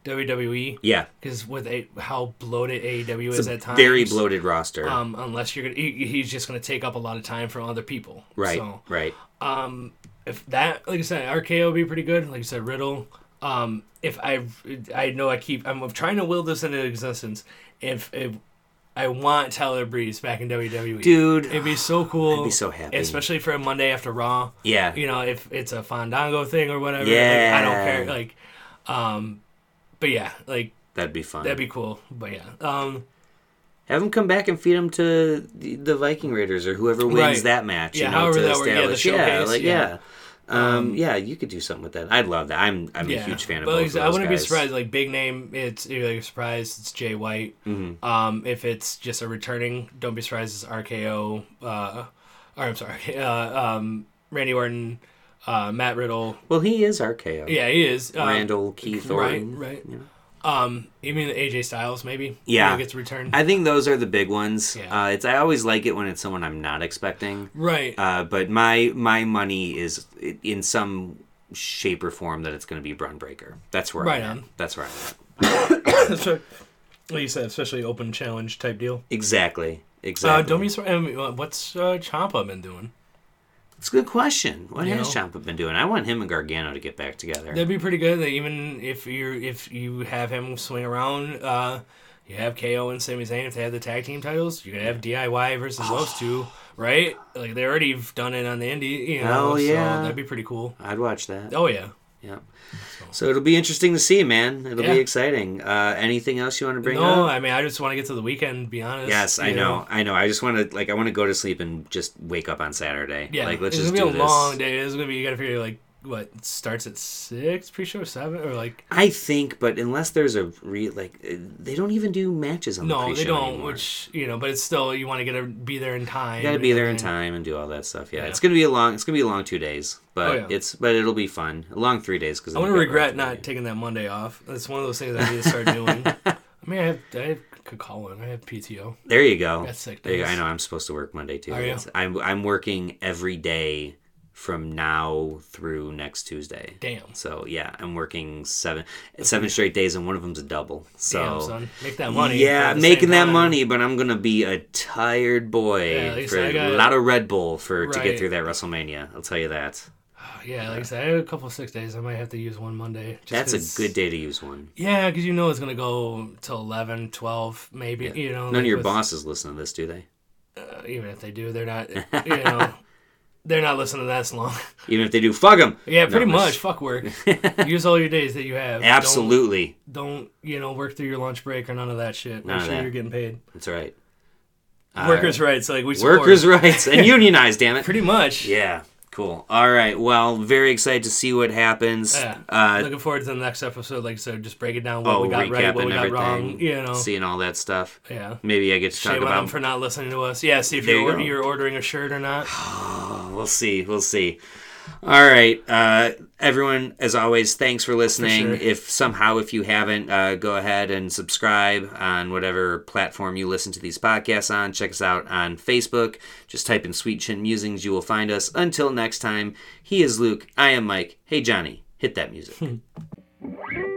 WWE Yeah. because with a, how bloated AEW is It's a at times. very bloated roster. Um, unless you're gonna, he, he's just gonna take up a lot of time from other people. right. So, Right. um, if that, like I said, RK-Bro would be pretty good. Like I said, Riddle. Um, if I, I know I keep, I'm trying to will this into existence. If, if I want Tyler Breeze back in WWE, Dude. it'd be so cool. I'd be so happy. especially for a Monday after Raw. Yeah. You know, if it's a Fandango thing or whatever. Yeah. Like, I don't care. Like, um, but yeah, like That'd be fun. that'd be cool. But yeah, um. Have them come back and feed them to the, the Viking Raiders or whoever wins Right. that match. Yeah, you know, however to that works. Yeah, the establish. Yeah, showcase, like yeah. yeah. Um, yeah, you could do something with that. I'd love that. I'm I'm a huge fan of but both like I of said, I wouldn't be surprised. Like big name, it's you're like surprised it's Jay White. Mhm. Um, if it's just a returning, don't be surprised it's RKO. Uh, or I'm sorry, uh, um, Randy Orton, uh, Matt Riddle. Well, he is RKO. Yeah, he is. Uh, Randall Keith right, right. know. Um, you mean AJ Styles maybe? Yeah. Gets returned. I think those are the big ones. Yeah. Uh, it's I always like it when it's someone I'm not expecting. right. Uh, but my my money is in some shape or form that it's going to be Bron Breakker. That's where Right I'm on. at. That's where I'm at. So, like you said, especially open challenge type deal. Exactly. Uh, Exactly. don't be surprised. I mean, what's uh, Ciampa been doing? It's a good question. What You has know? Ciampa been doing? I want him and Gargano to get back together. That'd be pretty good. That even if you if you have him swing around, uh, you have KO and Sami Zayn. If they have the tag team titles, you could have DIY versus those two, right? Like they already have done it on the indie, you know. Hell yeah. So that'd be pretty cool. I'd watch that. Oh yeah. Yeah. So it'll be interesting to see, man. It'll Yeah. be exciting. Uh, anything else you want to bring no, up? I mean I just want to get to the weekend. Be honest. Yes, I you know. I know. I just want to like I want to go to sleep and just wake up on Saturday. Yeah. Like let's it's just gonna do be a this. long day. It's gonna be you gotta figure like what starts at six pre-show seven or like I think, but unless there's a re like, they don't even do matches on the no pre-show they don't. anymore. Which you know, but it's still you want to get to be there in time. You got to be there in time and do all that stuff. Yeah, Yeah. it's gonna be a long. It's gonna be a long two days, but Oh, yeah. it's but it'll be fun. A long three days because I'm gonna regret not taking that Monday off. That's one of those things I need to start doing. I mean, I have I could call in. I have PTO. There you go. Got sick There you go. I know I'm supposed to work Monday too. Are you? I'm I'm working every day from now through next Tuesday. Damn. So yeah, I'm working seven seven straight days, and one of them's a double. So Damn, son. Make that money. yeah, making that time. money, but I'm gonna be a tired boy Yeah, for a got- lot of Red Bull for to get through that WrestleMania. I'll tell you that. Yeah, like I said, I have a couple six days. I might have to use one Monday. just That's a good day to use one. Yeah, because you know it's gonna go till 11, 12, maybe. You know, None like of your with- bosses listen to this, do they? uh, even if they do, they're not. You know, they're not listening to that as long. Even if they do, fuck them. Yeah, pretty No, much. Fuck work. use all your days that you have. Don't- Absolutely, Don't, you know work through your lunch break or none of that shit. Make sure that. you're getting paid. that's right. Workers' uh, rights, like we support. Workers' rights and unionized. Damn it. Pretty much. Yeah, cool. All right. Well, very excited to see what happens. Yeah. Uh, Looking forward to the next episode. Like so, just break it down what oh, we got right, what we got everything. wrong. You know. seeing all that stuff. Yeah. Maybe I get to talk Shame on them for not listening to us. Yeah. See if you're, you or- you're ordering a shirt or not. Oh, we'll see. We'll see. All right, uh, everyone. As always, thanks for listening. sure. If somehow, if you haven't, uh, go ahead and subscribe on whatever platform you listen to these podcasts on. Check us out on Facebook. Just type in "Sweet Chin Musings," you will find us. Until next time, he is Luke. I am Mike. Hey, Johnny, hit that music.